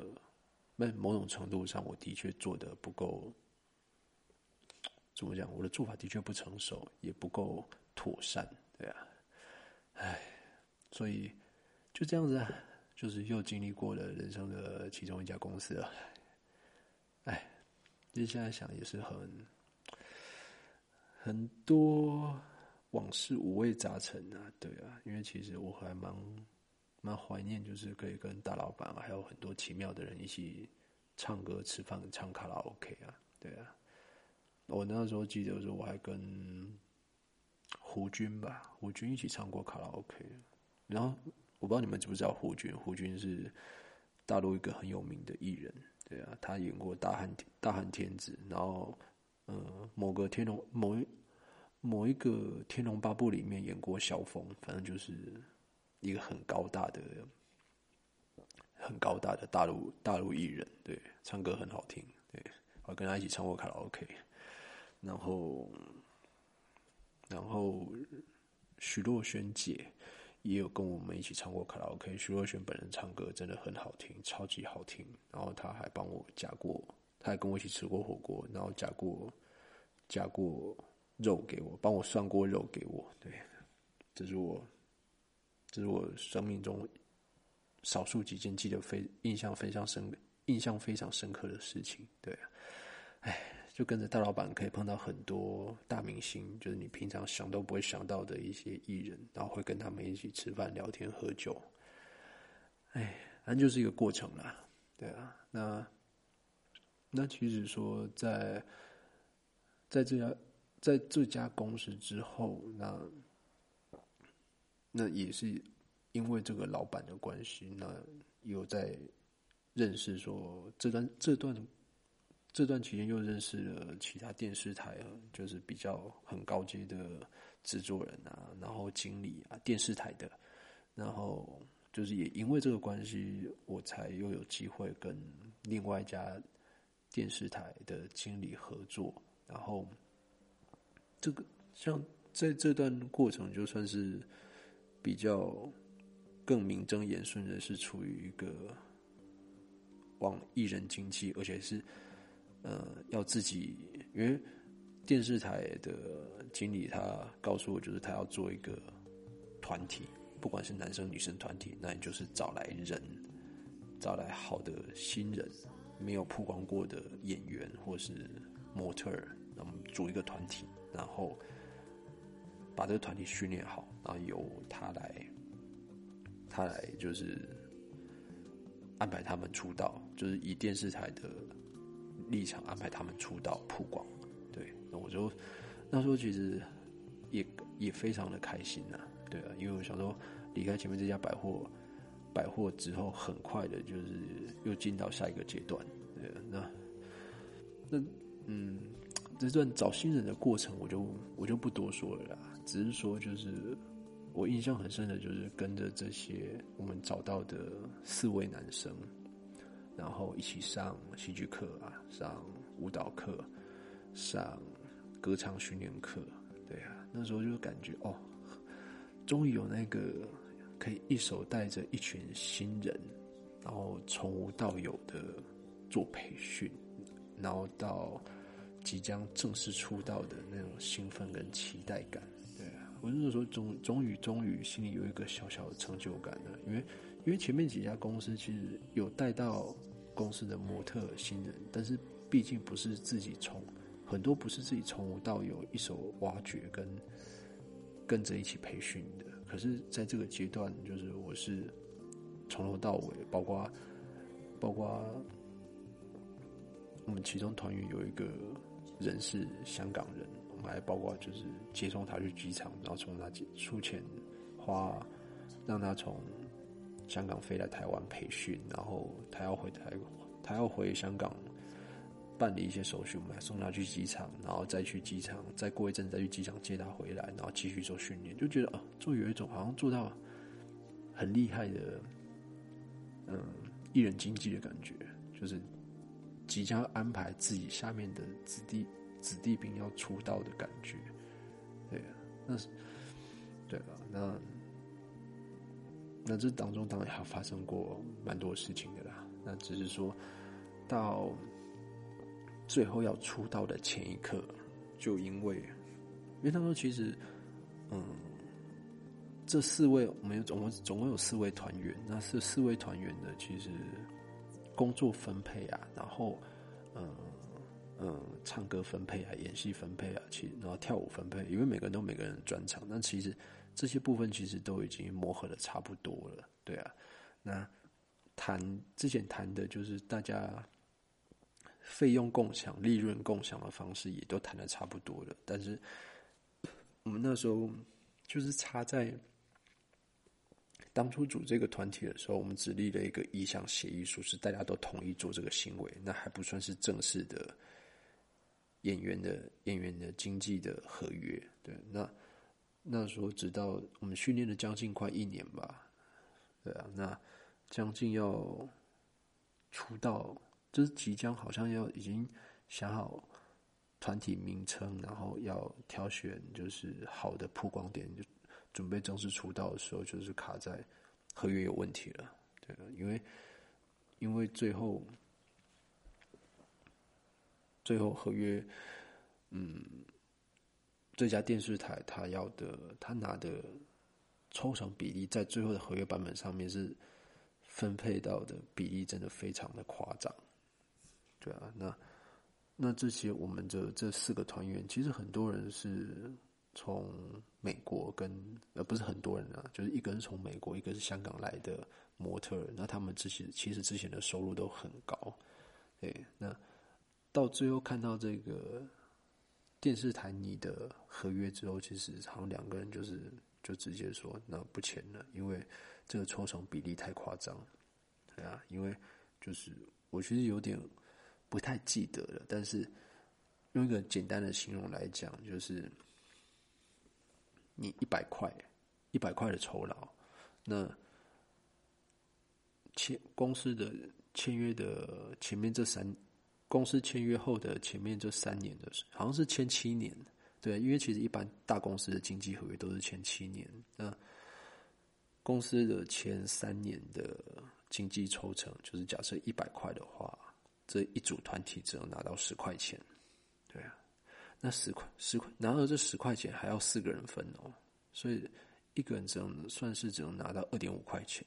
Speaker 1: 在某种程度上，我的确做的不够，怎么讲？我的做法的确不成熟，也不够妥善，对啊，唉，所以就这样子。就是又经历过了人生的其中一家公司了，哎，其实现在想也是很很多往事五味杂陈啊，对啊，因为其实我还蛮蛮怀念，就是可以跟大老板还有很多奇妙的人一起唱歌、吃饭、唱卡拉 OK 啊，对啊，我那时候记得说我还跟胡军吧，胡军一起唱过卡拉 OK，然后。我不知道你们知不知道胡军？胡军是大陆一个很有名的艺人，对啊，他演过《大汉大汉天子》，然后呃，某个天龙某一某一个《天龙八部》里面演过萧峰，反正就是一个很高大的、很高大的大陆大陆艺人，对，唱歌很好听，对，我跟他一起唱过卡拉 OK，然后然后徐若瑄姐。也有跟我们一起唱过卡拉 OK，徐若瑄本人唱歌真的很好听，超级好听。然后他还帮我夹过，他还跟我一起吃过火锅，然后夹过夹过肉给我，帮我涮过肉给我。对，这是我这是我生命中少数几件记得非印象非常深、印象非常深刻的事情。对，哎。就跟着大老板可以碰到很多大明星，就是你平常想都不会想到的一些艺人，然后会跟他们一起吃饭、聊天、喝酒。哎，反正就是一个过程啦，对啊。那那其实说在在这家在这家公司之后，那那也是因为这个老板的关系，那有在认识说这段这段。这段期间又认识了其他电视台，就是比较很高阶的制作人啊，然后经理啊，电视台的，然后就是也因为这个关系，我才又有机会跟另外一家电视台的经理合作，然后这个像在这段过程，就算是比较更名正言顺的，是处于一个往艺人经济，而且是。呃，要自己，因为电视台的经理他告诉我，就是他要做一个团体，不管是男生女生团体，那也就是找来人，找来好的新人，没有曝光过的演员或是模特儿，那么组一个团体，然后把这个团体训练好，然后由他来，他来就是安排他们出道，就是以电视台的。立场安排他们出道曝光，对，那我就那时候其实也也非常的开心呐，对啊，因为我想说离开前面这家百货百货之后，很快的就是又进到下一个阶段，对，那那嗯，这段找新人的过程，我就我就不多说了啦，只是说就是我印象很深的就是跟着这些我们找到的四位男生。然后一起上戏剧课啊，上舞蹈课，上歌唱训练课，对啊，那时候就感觉哦，终于有那个可以一手带着一群新人，然后从无到有的做培训，然后到即将正式出道的那种兴奋跟期待感，对啊，我那时候终终于终于心里有一个小小的成就感了，因为。因为前面几家公司其实有带到公司的模特新人，但是毕竟不是自己从很多不是自己从无到有一手挖掘跟跟着一起培训的。可是在这个阶段，就是我是从头到尾，包括包括我们其中团员有一个人是香港人，我们还包括就是接送他去机场，然后从他出钱花让他从香港飞来台湾培训，然后他要回台，他要回香港办理一些手续，我们还送他去机场，然后再去机场，再过一阵再去机场接他回来，然后继续做训练，就觉得啊，做有一种好像做到很厉害的，嗯，艺人经济的感觉，就是。即将安排自己下面的子弟子弟兵要出道的感觉，对，那是对吧，那那这当中当然还发生过蛮多事情的啦。那只是说到最后要出道的前一刻，就因为因为他说其实嗯，这四位我们总共总共有四位团员，那是四位团员的其实。工作分配啊，然后，嗯嗯，唱歌分配啊，演戏分配啊，其然后跳舞分配，因为每个人都每个人专长，但其实这些部分其实都已经磨合的差不多了，对啊。那谈之前谈的就是大家费用共享、利润共享的方式，也都谈的差不多了，但是 我们那时候就是差在。当初组这个团体的时候，我们只立了一个意向协议书，是大家都同意做这个行为，那还不算是正式的演员的演员的经济的合约。对，那那时候直到我们训练了将近快一年吧，对啊，那将近要出道，就是即将好像要已经想好团体名称，然后要挑选就是好的曝光点就。准备正式出道的时候，就是卡在合约有问题了，对因为因为最后最后合约，嗯，这家电视台他要的他拿的抽成比例，在最后的合约版本上面是分配到的比例真的非常的夸张，对啊，那那这些我们的这四个团员，其实很多人是。从美国跟呃不是很多人啊，就是一个是从美国，一个是香港来的模特，那他们之前其实之前的收入都很高，对，那到最后看到这个电视台你的合约之后，其实好像两个人就是就直接说那不签了，因为这个抽成比例太夸张，对啊，因为就是我其实有点不太记得了，但是用一个简单的形容来讲，就是。你一百块，一百块的酬劳，那签公司的签约的前面这三，公司签约后的前面这三年的，好像是签七年，对，因为其实一般大公司的经济合约都是签七年，那公司的前三年的经济抽成，就是假设一百块的话，这一组团体只能拿到十块钱，对啊。那十块十块，然后这十块钱还要四个人分哦，所以一个人只能算是只能拿到二点五块钱，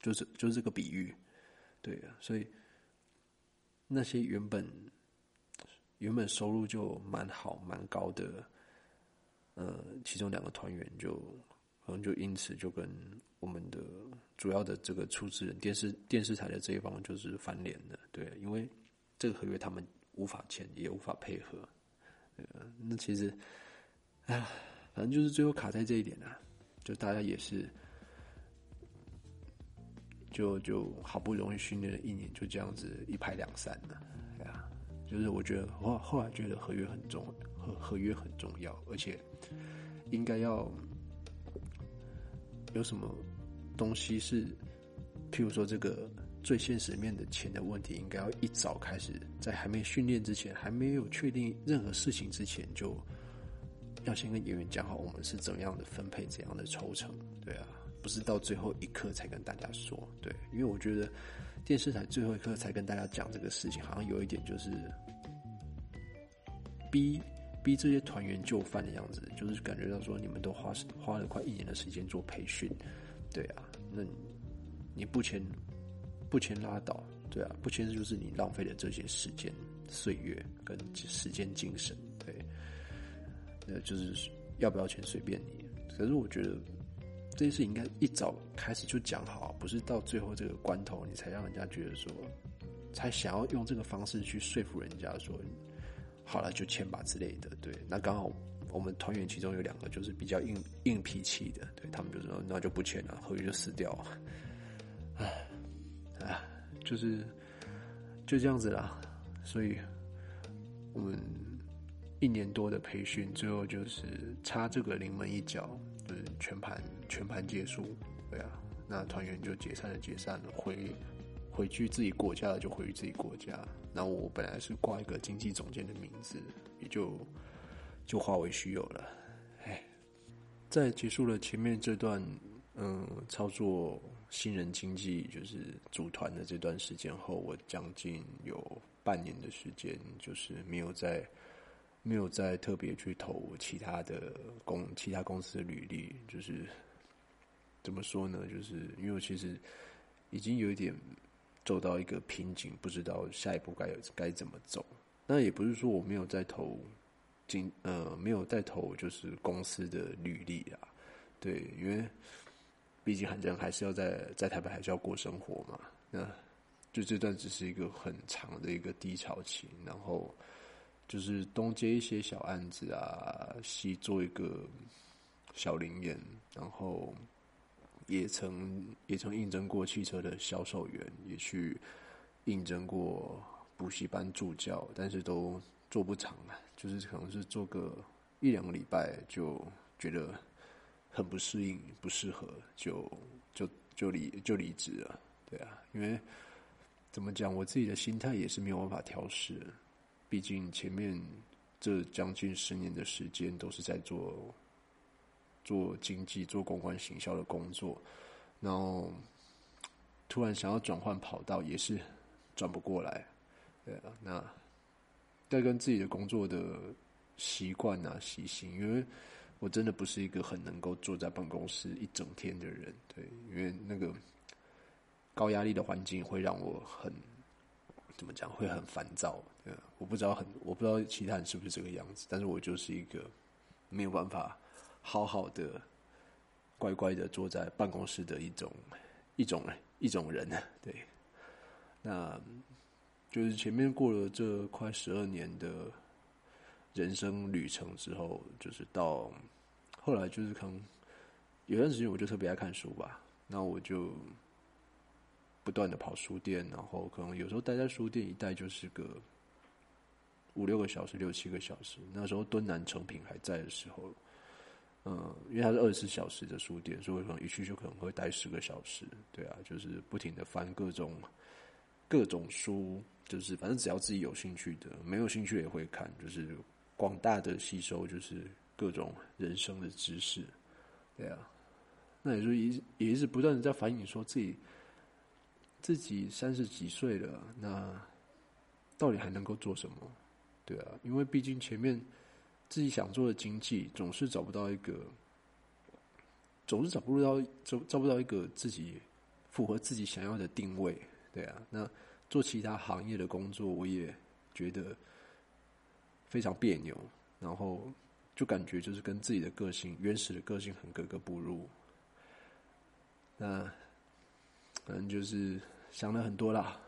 Speaker 1: 就是就是这个比喻，对啊，所以那些原本原本收入就蛮好蛮高的，呃，其中两个团员就可能就因此就跟我们的主要的这个出资人电视电视台的这一方就是翻脸了，对，因为这个合约他们无法签也无法配合。那其实，哎，反正就是最后卡在这一点啊，就大家也是，就就好不容易训练了一年，就这样子一拍两散了，对啊，就是我觉得后后来觉得合约很重，合合约很重要，而且应该要有什么东西是，譬如说这个。最现实面的钱的问题，应该要一早开始，在还没训练之前，还没有确定任何事情之前，就要先跟演员讲好，我们是怎么样的分配，怎样的抽成，对啊，不是到最后一刻才跟大家说，对，因为我觉得电视台最后一刻才跟大家讲这个事情，好像有一点就是逼逼这些团员就范的样子，就是感觉到说你们都花花了快一年的时间做培训，对啊，那你不签。不签拉倒，对啊，不签就是你浪费了这些时间、岁月跟时间、精神，对，呃，就是要不要签随便你。可是我觉得这件事应该一早开始就讲好，不是到最后这个关头你才让人家觉得说才想要用这个方式去说服人家说，好了就签吧之类的。对，那刚好我们团员其中有两个就是比较硬硬脾气的，对他们就说那就不签了，合约就死掉了。唉，唉，就是就这样子啦。所以我们一年多的培训，最后就是差这个临门一脚，就是全盘全盘结束。对啊，那团员就解散了，解散了，回回去自己国家了，就回自己国家。那我本来是挂一个经济总监的名字，也就就化为虚有了。哎，在结束了前面这段嗯操作新人经济，就是组团的这段时间后，我将近有半年的时间，就是没有在没有再特别去投其他的公其他公司的履历，就是。怎么说呢？就是因为我其实已经有一点走到一个瓶颈，不知道下一步该该怎么走。那也不是说我没有在投进呃没有在投就是公司的履历啊，对，因为毕竟反正还是要在在台北还是要过生活嘛。那就这段只是一个很长的一个低潮期，然后就是东接一些小案子啊，西做一个小零演，然后。也曾也曾应征过汽车的销售员，也去应征过补习班助教，但是都做不长啊，就是可能是做个一两个礼拜就觉得很不适应、不适合，就就就离就离职了。对啊，因为怎么讲，我自己的心态也是没有办法调试，毕竟前面这将近十年的时间都是在做。做经济、做公关、行销的工作，然后突然想要转换跑道，也是转不过来。对啊，那在跟自己的工作的习惯啊、习性，因为我真的不是一个很能够坐在办公室一整天的人。对，因为那个高压力的环境会让我很怎么讲，会很烦躁。对，我不知道很，我不知道其他人是不是这个样子，但是我就是一个没有办法。好好的，乖乖的坐在办公室的一种一种一种人，对，那就是前面过了这快十二年的人生旅程之后，就是到后来就是可能有段时间我就特别爱看书吧，那我就不断的跑书店，然后可能有时候待在书店一待就是个五六个小时、六七个小时。那时候敦南成品还在的时候。嗯，因为它是二十四小时的书店，所以可能一去就可能会待十个小时。对啊，就是不停的翻各种各种书，就是反正只要自己有兴趣的，没有兴趣也会看，就是广大的吸收，就是各种人生的知识。对啊，那也就一也是不断的在反映说自己自己三十几岁了，那到底还能够做什么？对啊，因为毕竟前面。自己想做的经济总是找不到一个，总是找不到找找不到一个自己符合自己想要的定位，对啊。那做其他行业的工作，我也觉得非常别扭，然后就感觉就是跟自己的个性原始的个性很格格不入。那反正就是想了很多啦，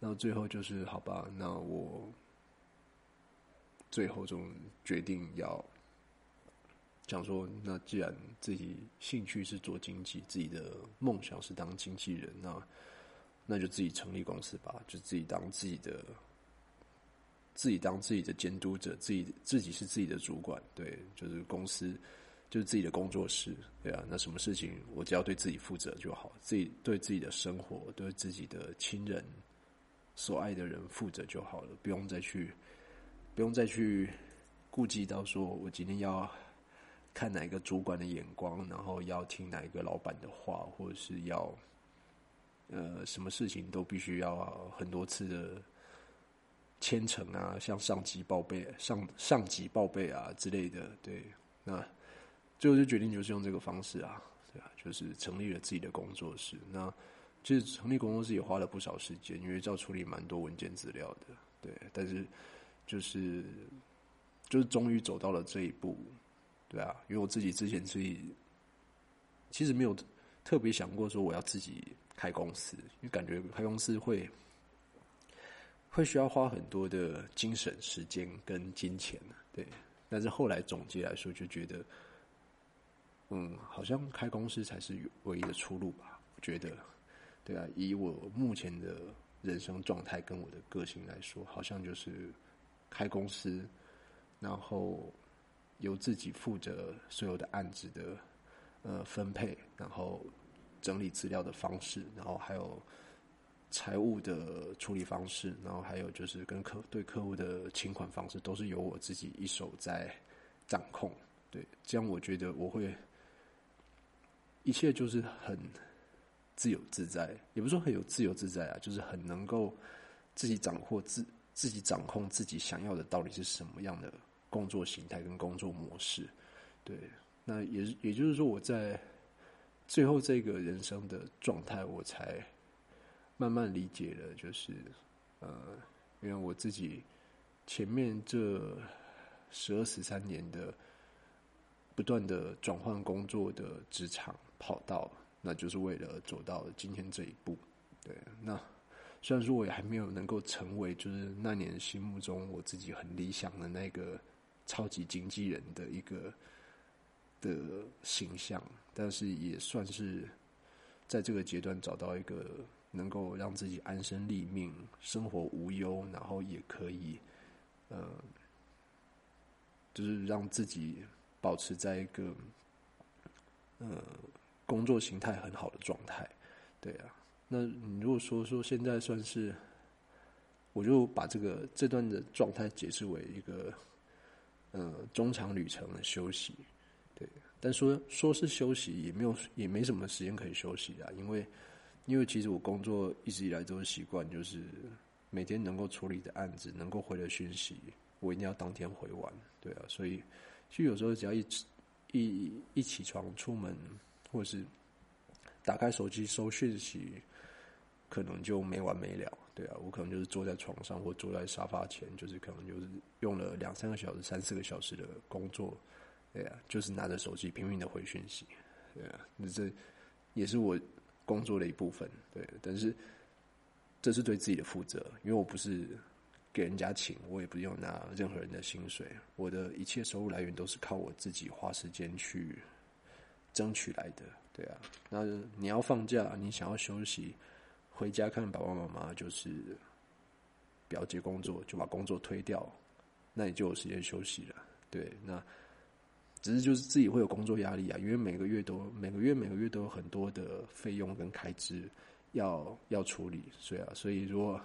Speaker 1: 那最后就是好吧，那我。最后，就决定要讲说，那既然自己兴趣是做经济，自己的梦想是当经纪人，那那就自己成立公司吧，就自己当自己的，自己当自己的监督者，自己自己是自己的主管，对，就是公司就是自己的工作室，对啊，那什么事情我只要对自己负责就好，自己对自己的生活，对自己的亲人所爱的人负责就好了，不用再去。不用再去顾及到说，我今天要看哪一个主管的眼光，然后要听哪一个老板的话，或者是要呃什么事情都必须要很多次的签呈啊，向上级报备、上上级报备啊之类的。对，那最后就决定就是用这个方式啊，对啊，就是成立了自己的工作室。那其实成立工作室也花了不少时间，因为要处理蛮多文件资料的。对，但是。就是，就是终于走到了这一步，对啊，因为我自己之前自己其实没有特别想过说我要自己开公司，因为感觉开公司会会需要花很多的精神、时间跟金钱对。但是后来总结来说，就觉得，嗯，好像开公司才是唯一的出路吧？我觉得，对啊，以我目前的人生状态跟我的个性来说，好像就是开公司，然后由自己负责所有的案子的呃分配，然后整理资料的方式，然后还有。财务的处理方式，然后还有就是跟客对客户的请款方式，都是由我自己一手在掌控。对，这样我觉得我会一切就是很自由自在，也不是说很有自由自在啊，就是很能够自己掌握自自己掌控自己想要的到底是什么样的工作形态跟工作模式。对，那也也就是说，我在最后这个人生的状态，我才。慢慢理解了，就是呃，因为我自己前面这十二十三年的不断的转换工作的职场跑道，那就是为了走到今天这一步。对，那虽然说我也还没有能够成为，就是那年心目中我自己很理想的那个超级经纪人的一个的形象，但是也算是在这个阶段找到一个。能够让自己安身立命、生活无忧，然后也可以，呃，就是让自己保持在一个，呃，工作形态很好的状态。对啊，那你如果说说现在算是，我就把这个这段的状态解释为一个，呃，中长旅程的休息。对，但说说是休息，也没有也没什么时间可以休息啊，因为。因为其实我工作一直以来都是习惯，就是每天能够处理的案子，能够回的讯息，我一定要当天回完，对啊，所以其实有时候只要一一一起床出门，或者是打开手机收讯息，可能就没完没了，对啊，我可能就是坐在床上或坐在沙发前，就是可能就是用了两三个小时、三四个小时的工作，对啊，就是拿着手机拼命的回讯息，对啊，那这也是我。工作的一部分，对，但是这是对自己的负责，因为我不是给人家请，我也不用拿任何人的薪水，我的一切收入来源都是靠我自己花时间去争取来的，对啊。那你要放假，你想要休息，回家看爸爸妈妈，就是表姐工作，就把工作推掉，那你就有时间休息了，对，那。只是就是自己会有工作压力啊，因为每个月都每个月每个月都有很多的费用跟开支要要处理，所以啊，所以如果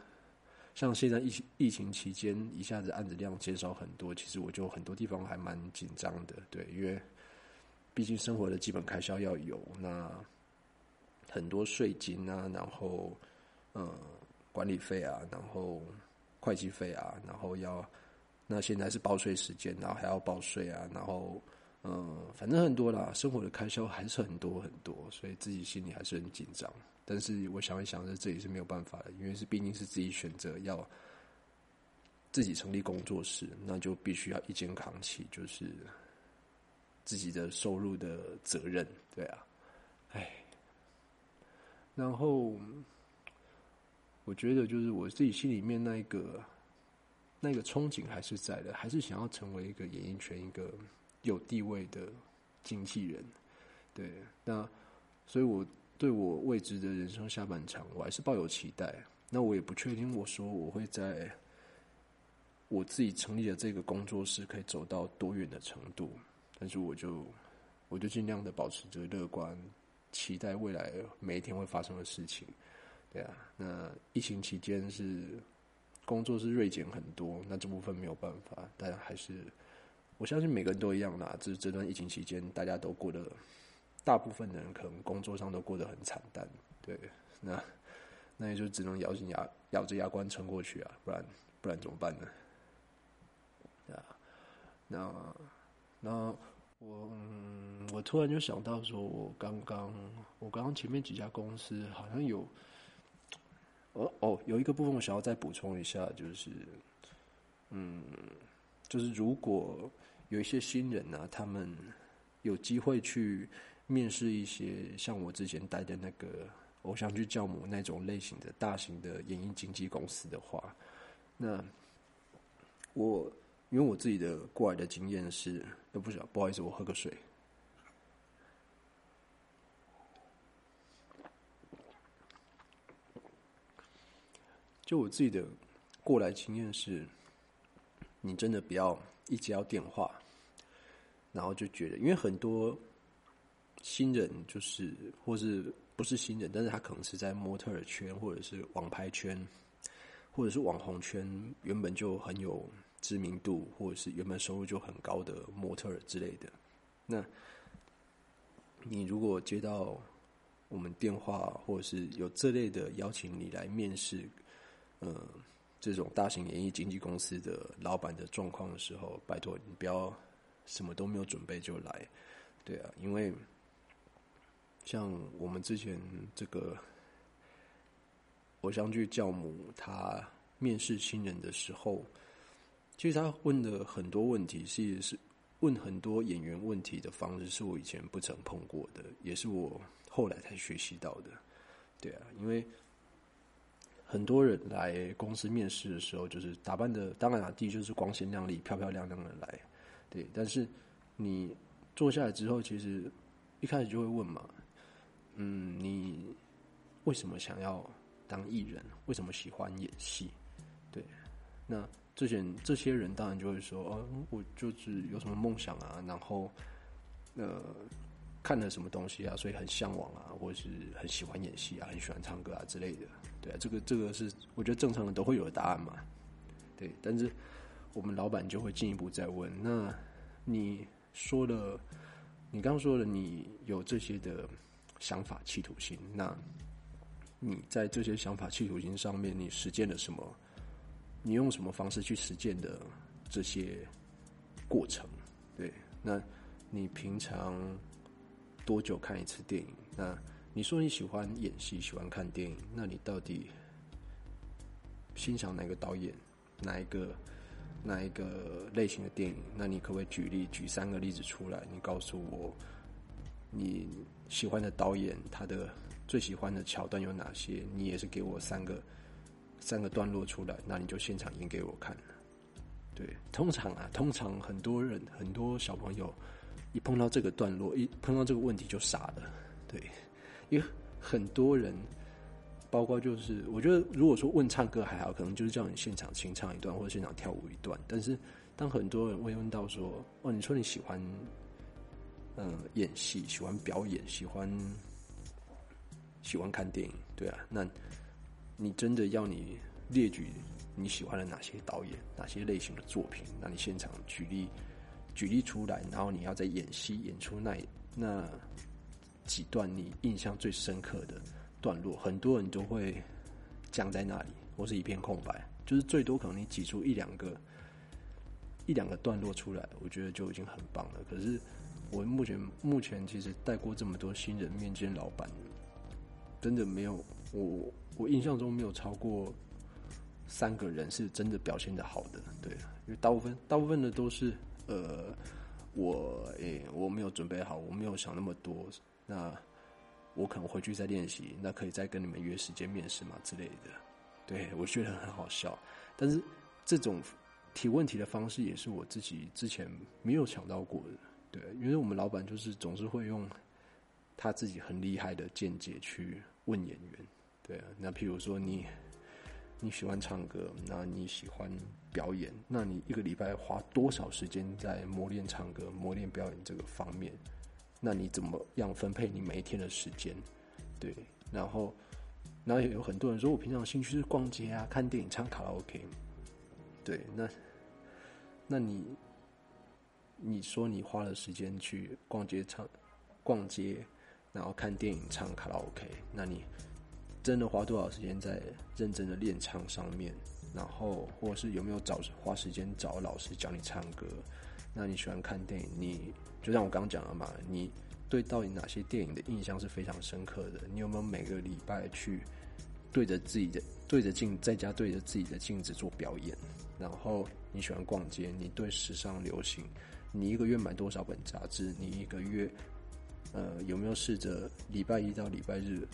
Speaker 1: 像现在疫疫情期间一下子案子量减少很多，其实我就很多地方还蛮紧张的，对，因为毕竟生活的基本开销要有，那很多税金啊，然后呃管理费啊，然后会计费啊，然后要那现在是报税时间，然后还要报税啊，然后。嗯，反正很多啦，生活的开销还是很多很多，所以自己心里还是很紧张。但是我想一想，这这也是没有办法的，因为是毕竟是自己选择要自己成立工作室，那就必须要一肩扛起，就是自己的收入的责任，对啊，哎，然后我觉得就是我自己心里面那一个那个憧憬还是在的，还是想要成为一个演艺圈一个。有地位的经纪人，对，那所以我对我未知的人生下半场，我还是抱有期待。那我也不确定，我说我会在我自己成立的这个工作室可以走到多远的程度，但是我就我就尽量的保持着乐观，期待未来每一天会发生的事情。对啊，那疫情期间是工作是锐减很多，那这部分没有办法，但还是。我相信每个人都一样啦，这这段疫情期间，大家都过得，大部分的人可能工作上都过得很惨淡，对，那那也就只能咬紧牙，咬着牙关撑过去啊，不然不然怎么办呢？啊，那那我嗯我突然就想到说，我刚刚我刚刚前面几家公司好像有，哦哦，有一个部分我想要再补充一下，就是嗯，就是如果。有一些新人呢，他们有机会去面试一些像我之前待的那个偶像剧教母那种类型的大型的演艺经纪公司的话，那我因为我自己的过来的经验是，呃，不晓不好意思，我喝个水。就我自己的过来经验是，你真的不要一接到电话，然后就觉得，因为很多新人就是，或是不是新人，但是他可能是在模特圈或者是网拍圈，或者是网红圈，原本就很有知名度，或者是原本收入就很高的模特儿之类的。那你如果接到我们电话，或者是有这类的邀请你来面试。嗯，这种大型演艺经纪公司的老板的状况的时候，拜托你不要什么都没有准备就来，对啊，因为像我们之前这个偶像剧教母，他面试新人的时候，其实他问的很多问题，是是问很多演员问题的方式，是我以前不曾碰过的，也是我后来才学习到的，对啊，因为。很多人来公司面试的时候，就是打扮的，当然啊，第一就是光鲜亮丽、漂漂亮亮的来，对。但是你坐下来之后，其实一开始就会问嘛，嗯，你为什么想要当艺人？为什么喜欢演戏？对。那这些这些人当然就会说，哦，我就是有什么梦想啊，然后呃。看了什么东西啊？所以很向往啊，或者是很喜欢演戏啊，很喜欢唱歌啊之类的。对啊，这个这个是我觉得正常人都会有的答案嘛。对，但是我们老板就会进一步再问：那你说了，你刚说了，你有这些的想法、企图心，那你在这些想法、企图心上面，你实践了什么？你用什么方式去实践的这些过程？对，那你平常？多久看一次电影？那你说你喜欢演戏，喜欢看电影，那你到底欣赏哪个导演，哪一个哪一个类型的电影？那你可不可以举例举三个例子出来？你告诉我你喜欢的导演，他的最喜欢的桥段有哪些？你也是给我三个三个段落出来，那你就现场演给我看。对，通常啊，通常很多人很多小朋友。一碰到这个段落，一碰到这个问题就傻了，对，因为很多人，包括就是，我觉得如果说问唱歌还好，可能就是叫你现场清唱一段或者现场跳舞一段。但是当很多人会问到说，哦，你说你喜欢，嗯，演戏，喜欢表演，喜欢喜欢看电影，对啊，那你真的要你列举你喜欢的哪些导演，哪些类型的作品？那你现场举例。举例出来，然后你要在演戏演出那那几段你印象最深刻的段落，很多人都会僵在那里，或是一片空白，就是最多可能你挤出一两个一两个段落出来，我觉得就已经很棒了。可是我目前目前其实带过这么多新人面见老板，真的没有我我印象中没有超过三个人是真的表现的好的，对，因为大部分大部分的都是。呃，我诶，我没有准备好，我没有想那么多。那我可能回去再练习，那可以再跟你们约时间面试嘛之类的。对我觉得很好笑，但是这种提问题的方式也是我自己之前没有想到过的。对，因为我们老板就是总是会用他自己很厉害的见解去问演员。对啊，那譬如说你。你喜欢唱歌，那你喜欢表演，那你一个礼拜花多少时间在磨练唱歌、磨练表演这个方面？那你怎么样分配你每一天的时间？对，然后，然后也有很多人说我平常兴趣是逛街啊、看电影、唱卡拉 OK。对，那，那你，你说你花了时间去逛街、唱逛街，然后看电影、唱卡拉 OK，那你？真的花多少时间在认真的练唱上面？然后，或是有没有找花时间找老师教你唱歌？那你喜欢看电影？你就像我刚刚讲的嘛，你对到底哪些电影的印象是非常深刻的？你有没有每个礼拜去对着自己的对着镜在家对着自己的镜子做表演？然后你喜欢逛街？你对时尚流行？你一个月买多少本杂志？你一个月呃有没有试着礼拜一到礼拜日？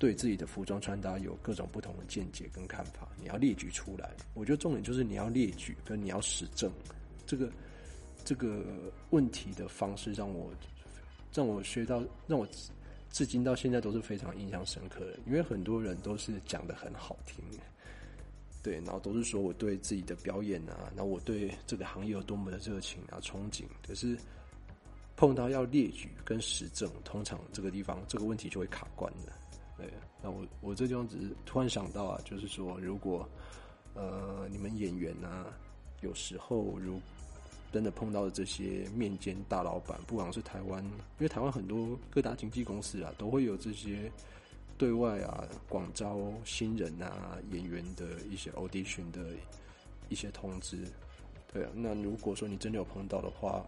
Speaker 1: 对自己的服装穿搭有各种不同的见解跟看法，你要列举出来。我觉得重点就是你要列举，跟你要实证。这个这个问题的方式让我让我学到，让我至今到现在都是非常印象深刻的。因为很多人都是讲的很好听，对，然后都是说我对自己的表演啊，然后我对这个行业有多么的热情啊、憧憬，可是碰到要列举跟实证，通常这个地方这个问题就会卡关的。对，那我我这地方只是突然想到啊，就是说，如果呃你们演员啊，有时候如真的碰到这些面尖大老板，不管是台湾，因为台湾很多各大经纪公司啊，都会有这些对外啊广招新人啊演员的一些 audition 的一些通知。对啊，那如果说你真的有碰到的话，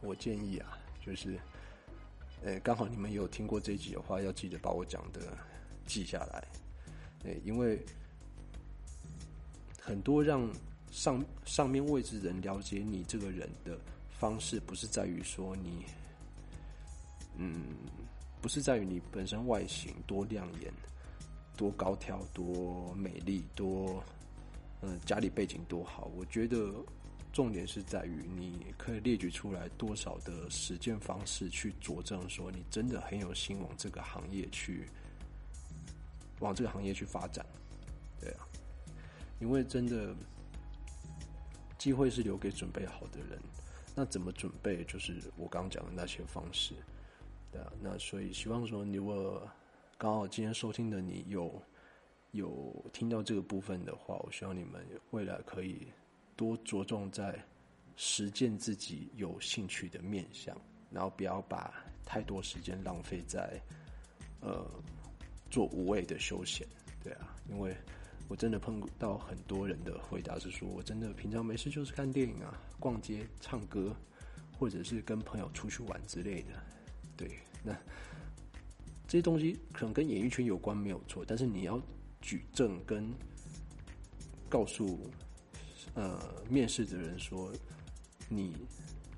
Speaker 1: 我建议啊，就是。诶，刚好你们有听过这一集的话，要记得把我讲的记下来。诶，因为很多让上上面位置人了解你这个人的方式，不是在于说你，嗯，不是在于你本身外形多亮眼、多高挑、多美丽、多嗯家里背景多好。我觉得。重点是在于，你可以列举出来多少的实践方式去佐证，说你真的很有心往这个行业去，往这个行业去发展，对啊，因为真的机会是留给准备好的人。那怎么准备？就是我刚讲的那些方式，对啊。那所以希望说，如果刚好今天收听的你有有听到这个部分的话，我希望你们未来可以。多着重在实践自己有兴趣的面向，然后不要把太多时间浪费在呃做无谓的休闲，对啊，因为我真的碰到很多人的回答是说，我真的平常没事就是看电影啊、逛街、唱歌，或者是跟朋友出去玩之类的，对，那这些东西可能跟演艺圈有关没有错，但是你要举证跟告诉。呃，面试的人说，你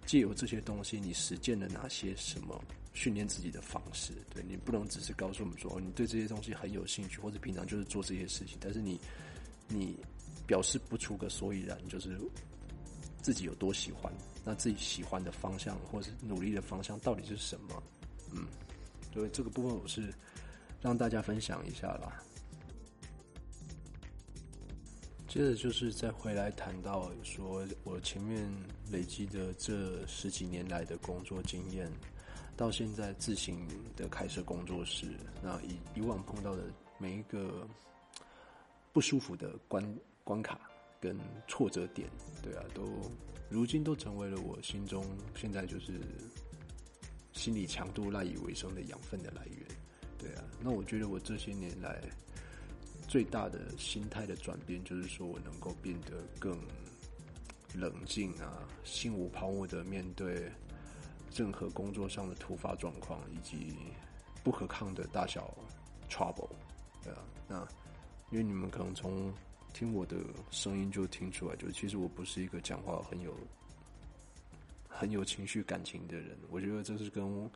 Speaker 1: 借由这些东西，你实践了哪些什么训练自己的方式？对你不能只是告诉我们说，你对这些东西很有兴趣，或者平常就是做这些事情，但是你你表示不出个所以然，就是自己有多喜欢，那自己喜欢的方向或是努力的方向到底是什么？嗯，所以这个部分我是让大家分享一下啦。接着就是再回来谈到说，我前面累积的这十几年来的工作经验，到现在自行的开设工作室，那以以往碰到的每一个不舒服的关关卡跟挫折点，对啊，都如今都成为了我心中现在就是心理强度赖以为生的养分的来源，对啊，那我觉得我这些年来。最大的心态的转变，就是说我能够变得更冷静啊，心无旁骛的面对任何工作上的突发状况以及不可抗的大小 trouble，对啊，那因为你们可能从听我的声音就听出来，就其实我不是一个讲话很有很有情绪感情的人，我觉得这是跟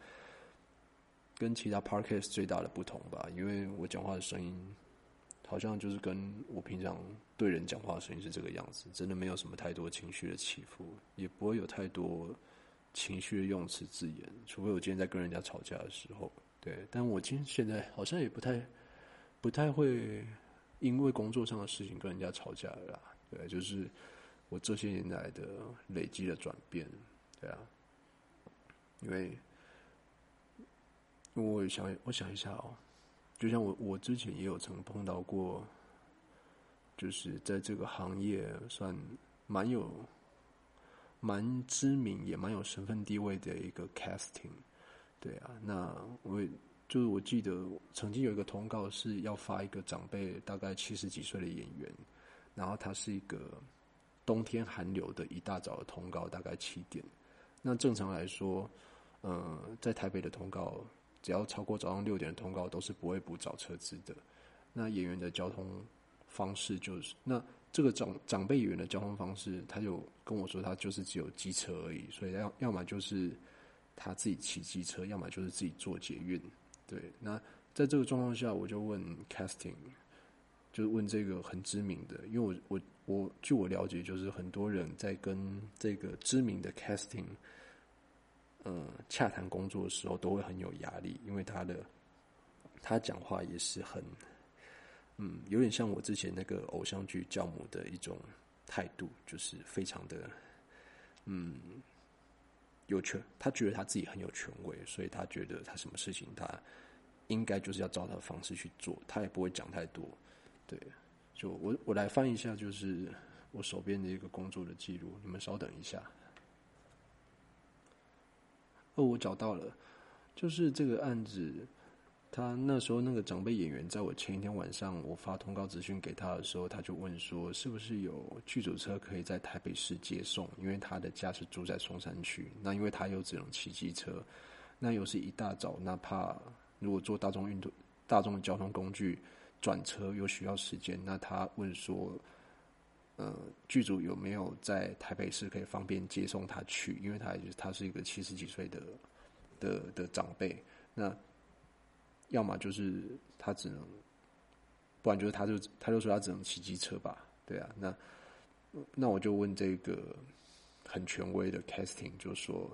Speaker 1: 跟其他 podcast 最大的不同吧，因为我讲话的声音。好像就是跟我平常对人讲话的声音是这个样子，真的没有什么太多情绪的起伏，也不会有太多情绪的用词字眼，除非我今天在跟人家吵架的时候，对。但我今现在好像也不太不太会因为工作上的事情跟人家吵架了，对，就是我这些年来的累积的转变，对啊，因为我想我想一下哦。就像我，我之前也有曾碰到过，就是在这个行业算蛮有、蛮知名，也蛮有身份地位的一个 casting，对啊，那我就是我记得曾经有一个通告是要发一个长辈大概七十几岁的演员，然后他是一个冬天寒流的一大早的通告，大概七点。那正常来说，呃，在台北的通告。只要超过早上六点的通告，都是不会补早车资的。那演员的交通方式就是，那这个长长辈演员的交通方式，他就跟我说，他就是只有机车而已，所以要要么就是他自己骑机车，要么就是自己坐捷运。对，那在这个状况下，我就问 casting，就是问这个很知名的，因为我我我据我了解，就是很多人在跟这个知名的 casting，呃，洽谈工作的时候都会很有压力，因为他的他讲话也是很，嗯，有点像我之前那个偶像剧教母的一种态度，就是非常的，嗯，有权，他觉得他自己很有权威，所以他觉得他什么事情他。应该就是要照他的方式去做，他也不会讲太多。对，就我我来翻一下，就是我手边的一个工作的记录。你们稍等一下。哦，我找到了，就是这个案子，他那时候那个长辈演员，在我前一天晚上我发通告资讯给他的时候，他就问说，是不是有剧组车可以在台北市接送？因为他的家是住在松山区，那因为他又只能骑机车，那又是一大早，那怕。如果坐大众运动、大众交通工具转车又需要时间，那他问说：“呃，剧组有没有在台北市可以方便接送他去？因为他他是一个七十几岁的的的长辈，那要么就是他只能，不然就是他就他就说他只能骑机车吧？对啊，那那我就问这个很权威的 casting，就说。”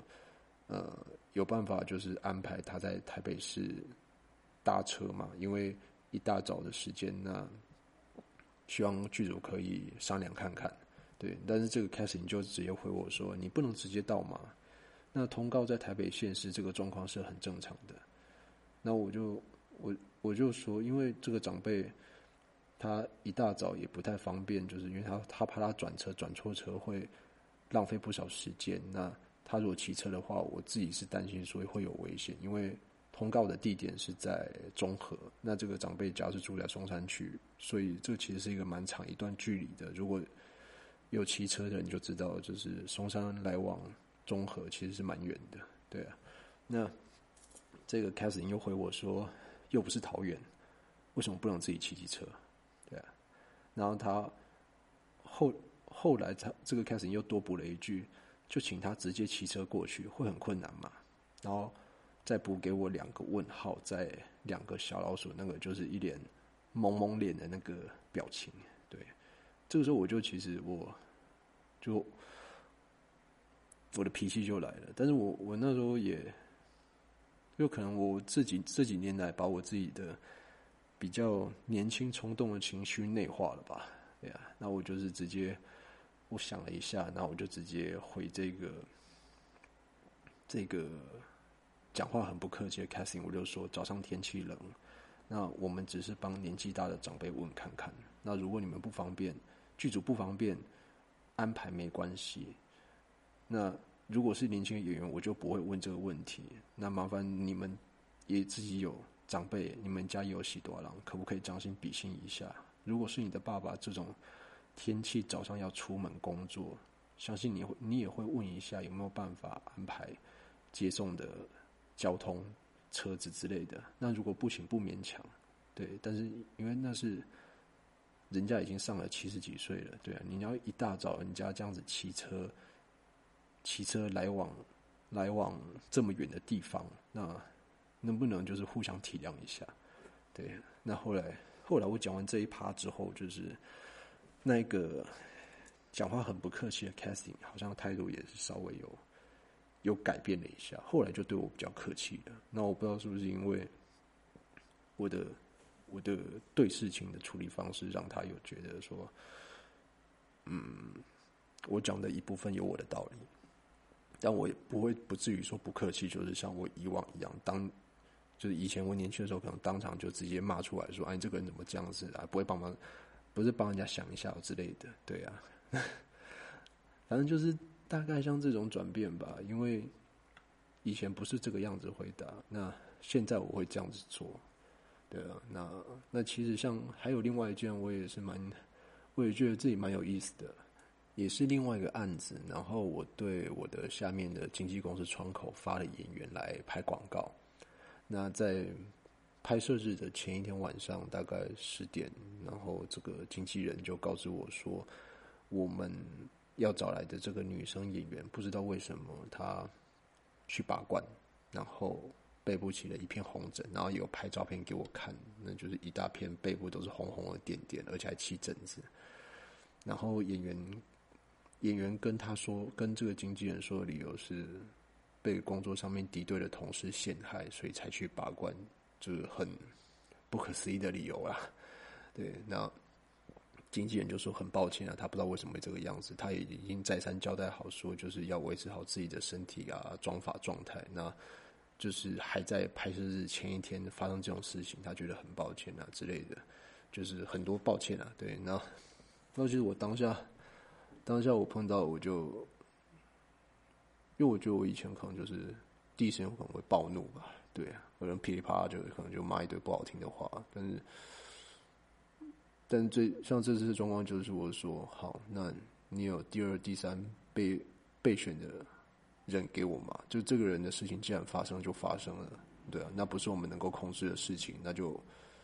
Speaker 1: 呃，有办法就是安排他在台北市搭车嘛？因为一大早的时间，那希望剧组可以商量看看。对，但是这个 casting 就直接回我说：“你不能直接到嘛？那通告在台北县市这个状况是很正常的。”那我就我我就说，因为这个长辈他一大早也不太方便，就是因为他他怕他转车转错车会浪费不少时间。那他如果骑车的话，我自己是担心，所以会有危险。因为通告的地点是在中和，那这个长辈家是住在松山区，所以这其实是一个蛮长一段距离的。如果有骑车的，你就知道，就是松山来往中和其实是蛮远的，对啊。那这个开始又回我说，又不是桃园，为什么不能自己骑机车？对啊。然后他后后来他这个开始又多补了一句。就请他直接骑车过去，会很困难嘛？然后再补给我两个问号，在两个小老鼠，那个就是一脸懵懵脸的那个表情。对，这个时候我就其实我就我的脾气就来了。但是我我那时候也有可能我自己这几年来把我自己的比较年轻冲动的情绪内化了吧？对呀，那我就是直接。我想了一下，那我就直接回这个这个讲话很不客气的 casting，我就说早上天气冷，那我们只是帮年纪大的长辈问看看。那如果你们不方便，剧组不方便安排没关系。那如果是年轻的演员，我就不会问这个问题。那麻烦你们也自己有长辈，你们家有喜多郎，可不可以将心比心一下？如果是你的爸爸这种。天气早上要出门工作，相信你会你也会问一下有没有办法安排接送的交通车子之类的。那如果不行，不勉强，对。但是因为那是人家已经上了七十几岁了，对啊，你要一大早人家这样子骑车骑车来往来往这么远的地方，那能不能就是互相体谅一下？对。那后来后来我讲完这一趴之后，就是。那个讲话很不客气的 casting，好像态度也是稍微有有改变了一下，后来就对我比较客气了。那我不知道是不是因为我的我的对事情的处理方式，让他有觉得说，嗯，我讲的一部分有我的道理，但我也不会不至于说不客气，就是像我以往一样，当就是以前我年轻的时候，可能当场就直接骂出来说：“哎，这个人怎么这样子啊？”不会帮忙。不是帮人家想一下之类的，对啊，反正就是大概像这种转变吧。因为以前不是这个样子回答，那现在我会这样子做，对啊。那那其实像还有另外一件，我也是蛮，我也觉得自己蛮有意思的，也是另外一个案子。然后我对我的下面的经纪公司窗口发了演员来拍广告，那在。拍摄日的前一天晚上，大概十点，然后这个经纪人就告知我说，我们要找来的这个女生演员，不知道为什么她去拔罐，然后背部起了一片红疹，然后有拍照片给我看，那就是一大片背部都是红红的点点，而且还起疹子。然后演员演员跟他说，跟这个经纪人说的理由是被工作上面敌对的同事陷害，所以才去拔罐，就是很不可思议的理由啦。对，那经纪人就说很抱歉啊，他不知道为什么会这个样子，他也已经再三交代好说，就是要维持好自己的身体啊、妆发状态。那就是还在拍摄日前一天发生这种事情，他觉得很抱歉啊之类的，就是很多抱歉啊。对，那那其实我当下当下我碰到我就，因为我觉得我以前可能就是第一时间可能会暴怒吧，对，可能噼里啪啦就可能就骂一堆不好听的话，但是。但最像这次的状况就是我说好，那你有第二、第三被备选的人给我吗？就这个人的事情既然发生就发生了，对啊，那不是我们能够控制的事情，那就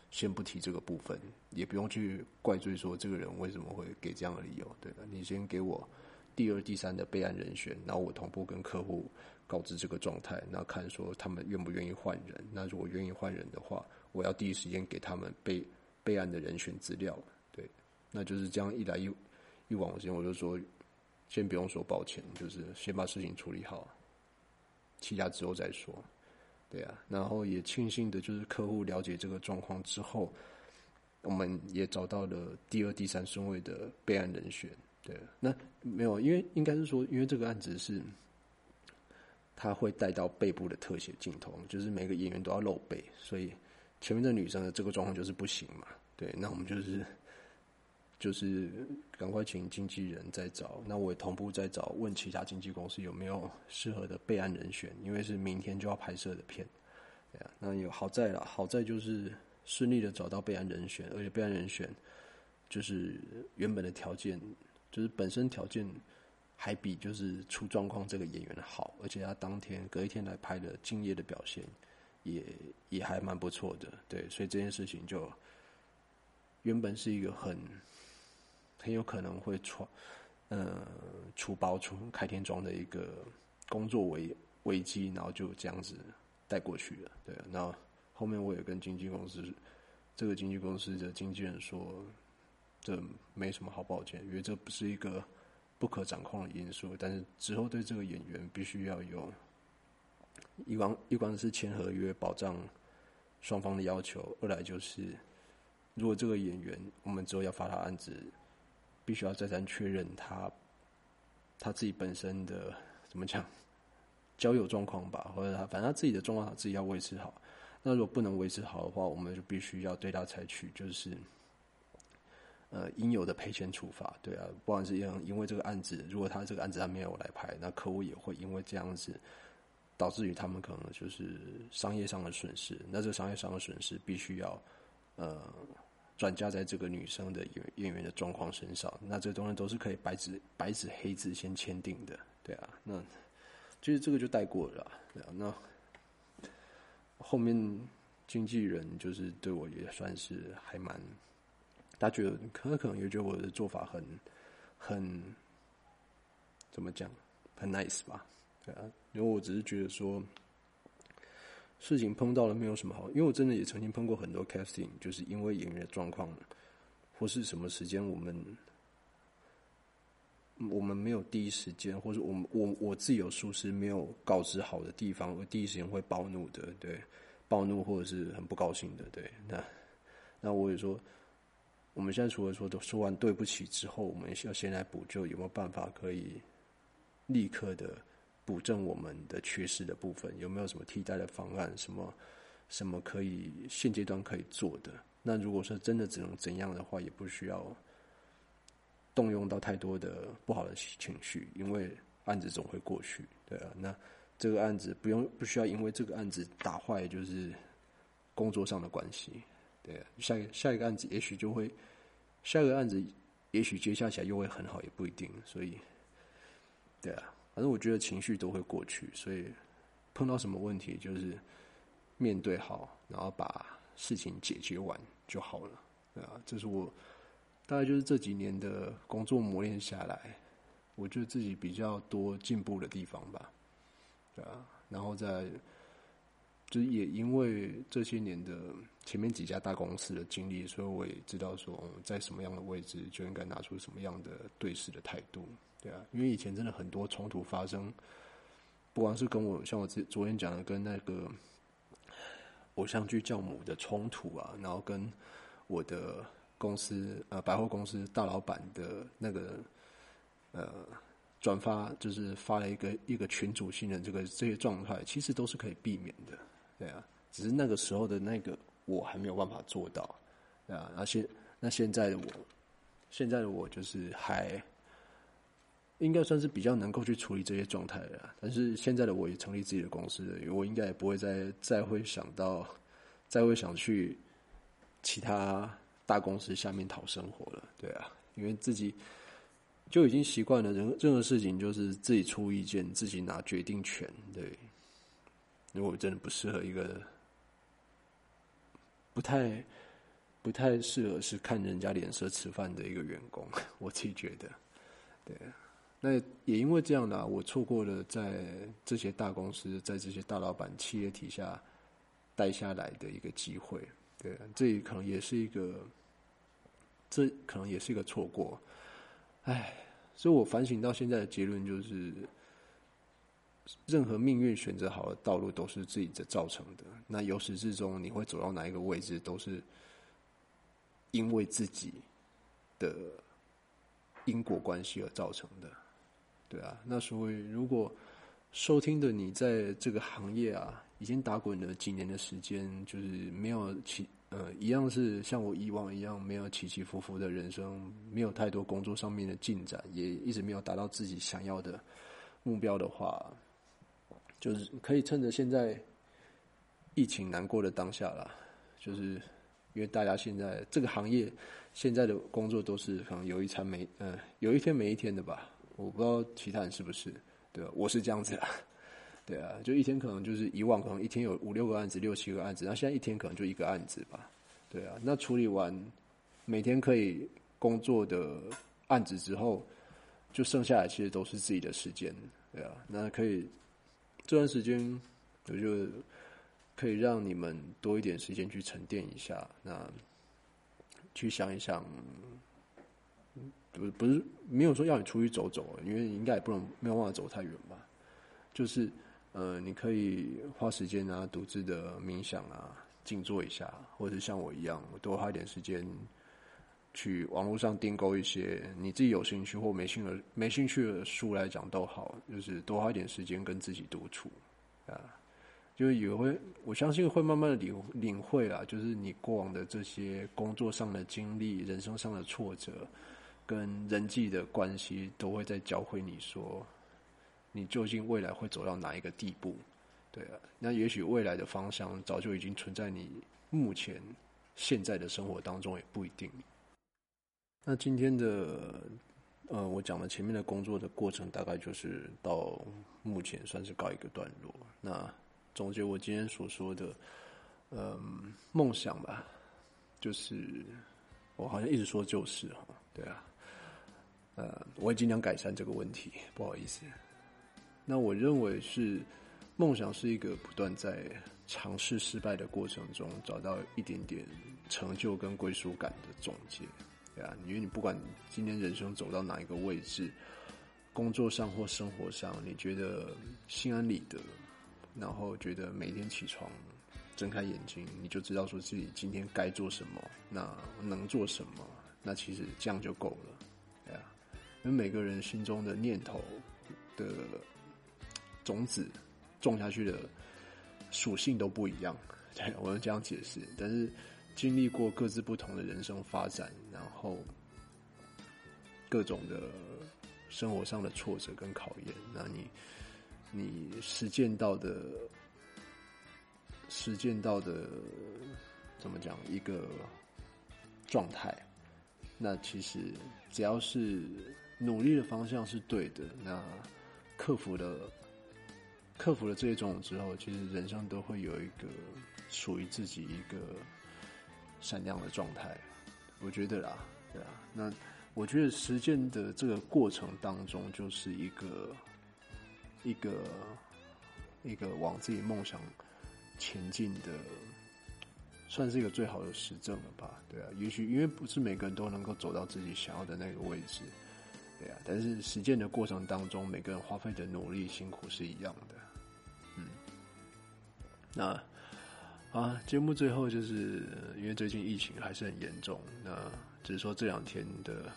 Speaker 1: 先不提这个部分，也不用去怪罪说这个人为什么会给这样的理由，对的，你先给我第二、第三的备案人选，然后我同步跟客户告知这个状态，那看说他们愿不愿意换人。那如果愿意换人的话，我要第一时间给他们备。备案的人选资料，对，那就是这样一来一一往间，我就说，先不用说抱歉，就是先把事情处理好，其他之后再说，对啊，然后也庆幸的就是客户了解这个状况之后，我们也找到了第二、第三顺位的备案人选，对，那没有，因为应该是说，因为这个案子是，他会带到背部的特写镜头，就是每个演员都要露背，所以。前面的女生的这个状况就是不行嘛，对，那我们就是就是赶快请经纪人再找，那我也同步在找，问其他经纪公司有没有适合的备案人选，因为是明天就要拍摄的片，对啊，那有好在了，好在就是顺利的找到备案人选，而且备案人选就是原本的条件，就是本身条件还比就是出状况这个演员好，而且他当天隔一天来拍的敬业的表现。也也还蛮不错的，对，所以这件事情就原本是一个很很有可能会出呃出包出开天窗的一个工作危危机，然后就这样子带过去了，对。那后面我也跟经纪公司这个经纪公司的经纪人说，这没什么好抱歉，因为这不是一个不可掌控的因素，但是之后对这个演员必须要有。一关一关是签合约保障双方的要求，二来就是如果这个演员我们之后要发他案子，必须要再三确认他他自己本身的怎么讲交友状况吧，或者他反正他自己的状况他自己要维持好。那如果不能维持好的话，我们就必须要对他采取就是呃应有的赔钱处罚。对啊，不管是因因为这个案子，如果他这个案子他没有来拍，那客户也会因为这样子。导致于他们可能就是商业上的损失，那这商业上的损失必须要呃转嫁在这个女生的演演员的状况身上，那这东西都是可以白纸白纸黑字先签订的，对啊，那其实这个就带过了，那后面经纪人就是对我也算是还蛮，他觉得可能可能也觉得我的做法很很怎么讲很 nice 吧。啊，因为我只是觉得说，事情碰到了没有什么好，因为我真的也曾经碰过很多 casting，就是因为演员的状况或是什么时间，我们我们没有第一时间，或者我们我我自己有疏失没有告知好的地方，我第一时间会暴怒的，对，暴怒或者是很不高兴的，对，那那我也说，我们现在除了说都说完对不起之后，我们要先来补救，有没有办法可以立刻的？补正我们的缺失的部分，有没有什么替代的方案？什么什么可以现阶段可以做的？那如果说真的只能怎样的话，也不需要动用到太多的不好的情绪，因为案子总会过去，对啊。那这个案子不用不需要因为这个案子打坏就是工作上的关系，对。下一下一个案子也许就会下一个案子也许接下起来又会很好，也不一定。所以，对啊。反正我觉得情绪都会过去，所以碰到什么问题就是面对好，然后把事情解决完就好了，对啊，这是我大概就是这几年的工作磨练下来，我觉得自己比较多进步的地方吧，对啊，然后在就是也因为这些年的前面几家大公司的经历，所以我也知道说，在什么样的位置就应该拿出什么样的对视的态度，对啊，因为以前真的很多冲突发生，不光是跟我像我昨昨天讲的跟那个偶像剧教母的冲突啊，然后跟我的公司呃百货公司大老板的那个呃。转发就是发了一个一个群主性的这个这些状态，其实都是可以避免的，对啊，只是那个时候的那个我还没有办法做到，对啊，那现那现在的我，现在的我就是还应该算是比较能够去处理这些状态的。但是现在的我也成立自己的公司，我应该也不会再再会想到再会想去其他大公司下面讨生活了，对啊，因为自己。就已经习惯了，任任何事情就是自己出意见，自己拿决定权。对，如果真的不适合一个，不太不太适合是看人家脸色吃饭的一个员工，我自己觉得，对。那也因为这样的，我错过了在这些大公司，在这些大老板企业底下待下来的一个机会。对，这可能也是一个，这可能也是一个错过。唉，所以我反省到现在的结论就是，任何命运选择好的道路都是自己的造成的。那由始至终，你会走到哪一个位置，都是因为自己的因果关系而造成的。对啊，那所以如果收听的你在这个行业啊，已经打滚了几年的时间，就是没有起。呃，一样是像我以往一样，没有起起伏伏的人生，没有太多工作上面的进展，也一直没有达到自己想要的目标的话，就是可以趁着现在疫情难过的当下啦，就是因为大家现在这个行业现在的工作都是可能有一餐没，呃，有一天没一天的吧，我不知道其他人是不是，对我是这样子啊。对啊，就一天可能就是以往可能一天有五六个案子、六七个案子，然后现在一天可能就一个案子吧。对啊，那处理完每天可以工作的案子之后，就剩下来其实都是自己的时间。对啊，那可以这段时间我就可以让你们多一点时间去沉淀一下，那去想一想，不不是没有说要你出去走走，因为应该也不能没有办法走太远吧，就是。呃，你可以花时间啊，独自的冥想啊，静坐一下，或者像我一样，多花一点时间去网络上订购一些你自己有兴趣或没兴趣没兴趣的书来讲都好，就是多花一点时间跟自己独处啊，就是也会我相信会慢慢的领领会啦，就是你过往的这些工作上的经历、人生上的挫折跟人际的关系，都会在教会你说。你究竟未来会走到哪一个地步？对啊，那也许未来的方向早就已经存在你目前现在的生活当中，也不一定。那今天的呃，我讲的前面的工作的过程，大概就是到目前算是告一个段落。那总结我今天所说的，嗯，梦想吧，就是我好像一直说就是哈，对啊，呃，我会尽量改善这个问题，不好意思。那我认为是梦想是一个不断在尝试失败的过程中找到一点点成就跟归属感的总结，对啊，因为你不管今天人生走到哪一个位置，工作上或生活上，你觉得心安理得，然后觉得每天起床睁开眼睛，你就知道说自己今天该做什么，那能做什么，那其实这样就够了，因为每个人心中的念头的。种子种下去的属性都不一样，对 我用这样解释。但是经历过各自不同的人生发展，然后各种的生活上的挫折跟考验，那你你实践到的实践到的怎么讲一个状态？那其实只要是努力的方向是对的，那克服了。克服了这一种之后，其实人生都会有一个属于自己一个闪亮的状态。我觉得啦，对啊，那我觉得实践的这个过程当中，就是一个一个一个往自己梦想前进的，算是一个最好的实证了吧？对啊，也许因为不是每个人都能够走到自己想要的那个位置，对啊，但是实践的过程当中，每个人花费的努力辛苦是一样的，嗯，那。啊，节目最后就是因为最近疫情还是很严重，那只是说这两天的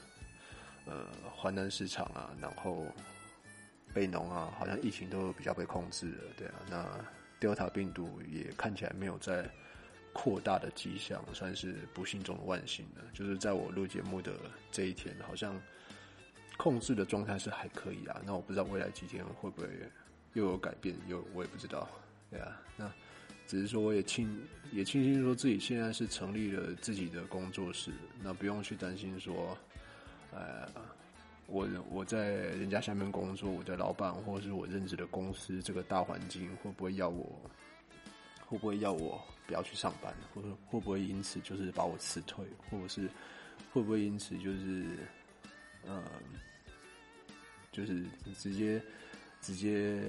Speaker 1: 呃华南市场啊，然后北农啊，好像疫情都比较被控制了，对啊，那 Delta 病毒也看起来没有在扩大的迹象，算是不幸中的万幸了。就是在我录节目的这一天，好像控制的状态是还可以啊。那我不知道未来几天会不会又有改变，又我也不知道，对啊，那。只是说，我也庆也庆幸说自己现在是成立了自己的工作室，那不用去担心说，呃，我我在人家下面工作，我的老板或是我任职的公司这个大环境会不会要我，会不会要我不要去上班，或者会不会因此就是把我辞退，或者是会不会因此就是，呃，就是直接直接。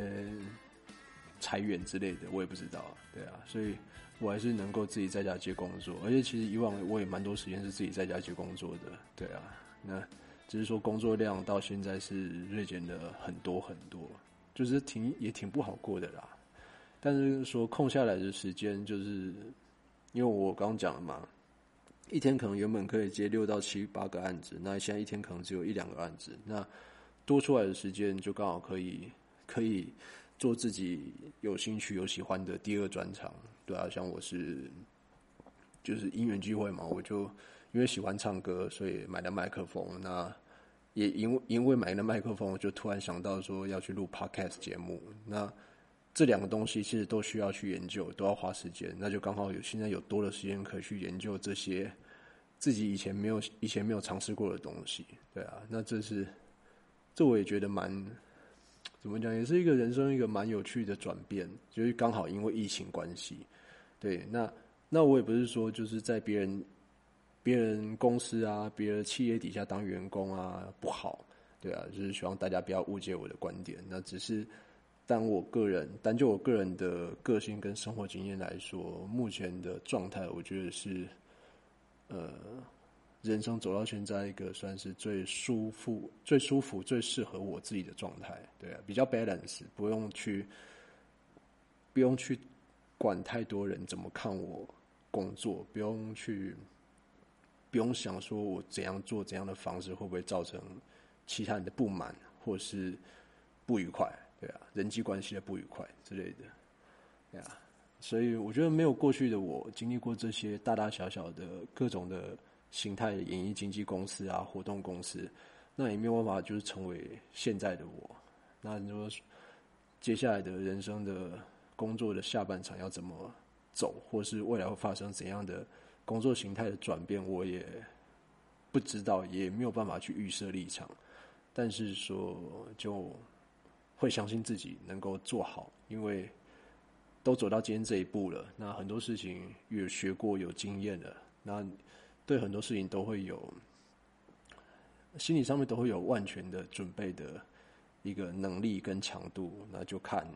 Speaker 1: 裁员之类的，我也不知道，对啊，所以我还是能够自己在家接工作，而且其实以往我也蛮多时间是自己在家接工作的，对啊，那只是说工作量到现在是锐减的很多很多，就是挺也挺不好过的啦。但是说空下来的时间，就是因为我刚刚讲了嘛，一天可能原本可以接六到七八个案子，那现在一天可能只有一两个案子，那多出来的时间就刚好可以可以。做自己有兴趣、有喜欢的第二专场，对啊，像我是就是因缘聚会嘛，我就因为喜欢唱歌，所以买了麦克风。那也因为因为买了麦克风，我就突然想到说要去录 podcast 节目。那这两个东西其实都需要去研究，都要花时间。那就刚好有现在有多的时间可以去研究这些自己以前没有、以前没有尝试过的东西。对啊，那这是这我也觉得蛮。怎么讲，也是一个人生一个蛮有趣的转变，就是刚好因为疫情关系，对，那那我也不是说就是在别人别人公司啊、别的企业底下当员工啊不好，对啊，就是希望大家不要误解我的观点。那只是但我个人，单就我个人的个性跟生活经验来说，目前的状态，我觉得是呃。人生走到现在，一个算是最舒服、最舒服、最适合我自己的状态，对啊，比较 balance，不用去，不用去管太多人怎么看我工作，不用去，不用想说我怎样做怎样的方式会不会造成其他人的不满或是不愉快，对啊，人际关系的不愉快之类的，对啊，所以我觉得没有过去的我经历过这些大大小小的各种的。形态的演艺经纪公司啊，活动公司，那也没有办法，就是成为现在的我。那你说接下来的人生的工作的下半场要怎么走，或是未来会发生怎样的工作形态的转变，我也不知道，也没有办法去预设立场。但是说，就会相信自己能够做好，因为都走到今天这一步了。那很多事情有学过，有经验了，那。对很多事情都会有心理上面都会有万全的准备的一个能力跟强度，那就看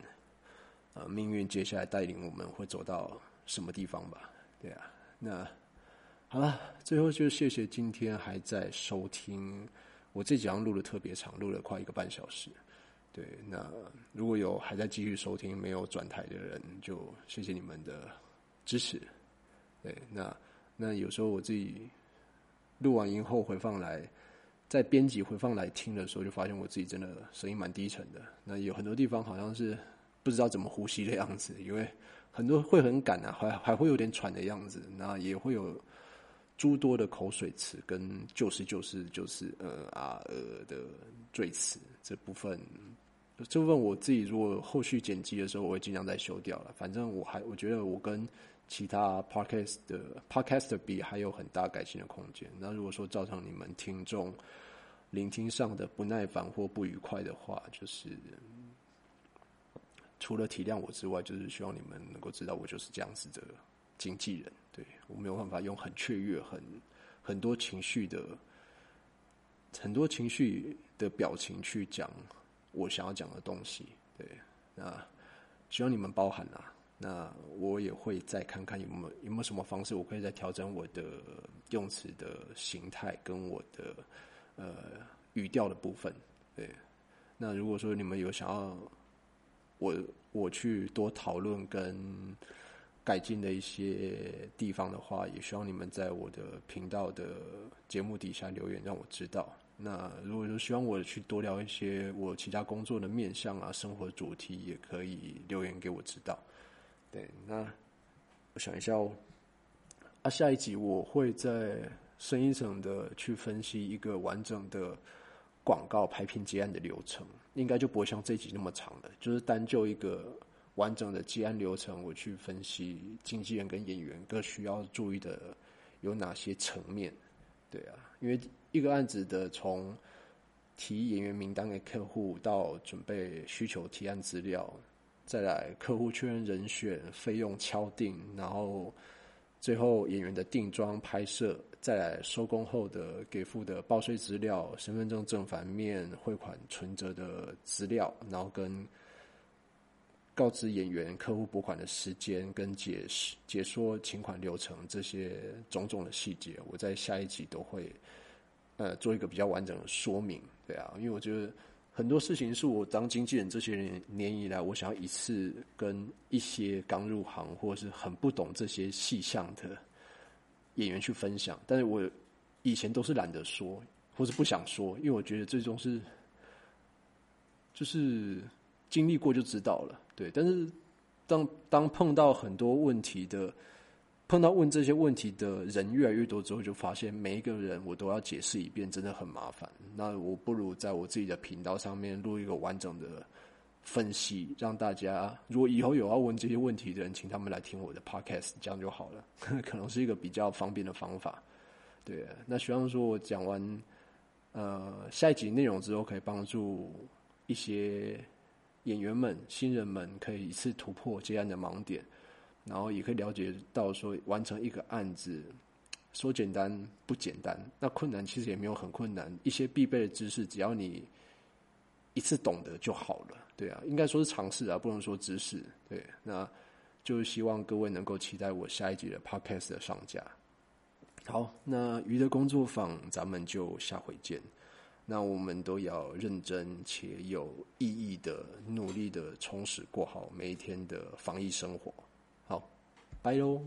Speaker 1: 呃命运接下来带领我们会走到什么地方吧。对啊，那好了，最后就谢谢今天还在收听我这几章录的特别长，录了快一个半小时。对，那如果有还在继续收听没有转台的人，就谢谢你们的支持。对，那。那有时候我自己录完音后回放来，在编辑回放来听的时候，就发现我自己真的声音蛮低沉的。那有很多地方好像是不知道怎么呼吸的样子，因为很多会很赶啊，还还会有点喘的样子。那也会有诸多的口水词跟就是就是就是呃啊呃的赘词这部分，这部分我自己如果后续剪辑的时候，我会尽量再修掉了。反正我还我觉得我跟。其他 podcast 的 podcast 比还有很大改进的空间。那如果说造成你们听众聆听上的不耐烦或不愉快的话，就是除了体谅我之外，就是希望你们能够知道我就是这样子的经纪人。对我没有办法用很雀跃、很很多情绪的很多情绪的表情去讲我想要讲的东西。对，那希望你们包涵啊。那我也会再看看有没有有没有什么方式，我可以再调整我的用词的形态跟我的呃语调的部分。对，那如果说你们有想要我我去多讨论跟改进的一些地方的话，也希望你们在我的频道的节目底下留言，让我知道。那如果说希望我去多聊一些我其他工作的面向啊，生活主题，也可以留言给我知道。对，那我想一下哦，啊，下一集我会在深一层的去分析一个完整的广告拍片结案的流程，应该就不会像这集那么长了，就是单就一个完整的接案流程，我去分析经纪人跟演员各需要注意的有哪些层面。对啊，因为一个案子的从提演员名单给客户到准备需求提案资料。再来，客户确认人选、费用敲定，然后最后演员的定妆、拍摄，再来收工后的给付的报税资料、身份证正反面、汇款存折的资料，然后跟告知演员、客户拨款的时间跟解释解说请款流程这些种种的细节，我在下一集都会呃做一个比较完整的说明。对啊，因为我觉得。很多事情是我当经纪人这些年年以来，我想要一次跟一些刚入行或是很不懂这些细项的演员去分享，但是我以前都是懒得说，或是不想说，因为我觉得最终是就是经历过就知道了，对。但是当当碰到很多问题的。碰到问这些问题的人越来越多之后，就发现每一个人我都要解释一遍，真的很麻烦。那我不如在我自己的频道上面录一个完整的分析，让大家如果以后有要问这些问题的人，请他们来听我的 podcast，这样就好了。可能是一个比较方便的方法。对，那希望说我讲完呃下一集内容之后，可以帮助一些演员们、新人们可以一次突破这样的盲点。然后也可以了解到，说完成一个案子，说简单不简单，那困难其实也没有很困难。一些必备的知识，只要你一次懂得就好了。对啊，应该说是尝试啊，不能说知识。对，那就是希望各位能够期待我下一集的 podcast 的上架。好，那鱼的工作坊，咱们就下回见。那我们都要认真且有意义的、努力的充实过好每一天的防疫生活。好拜喽。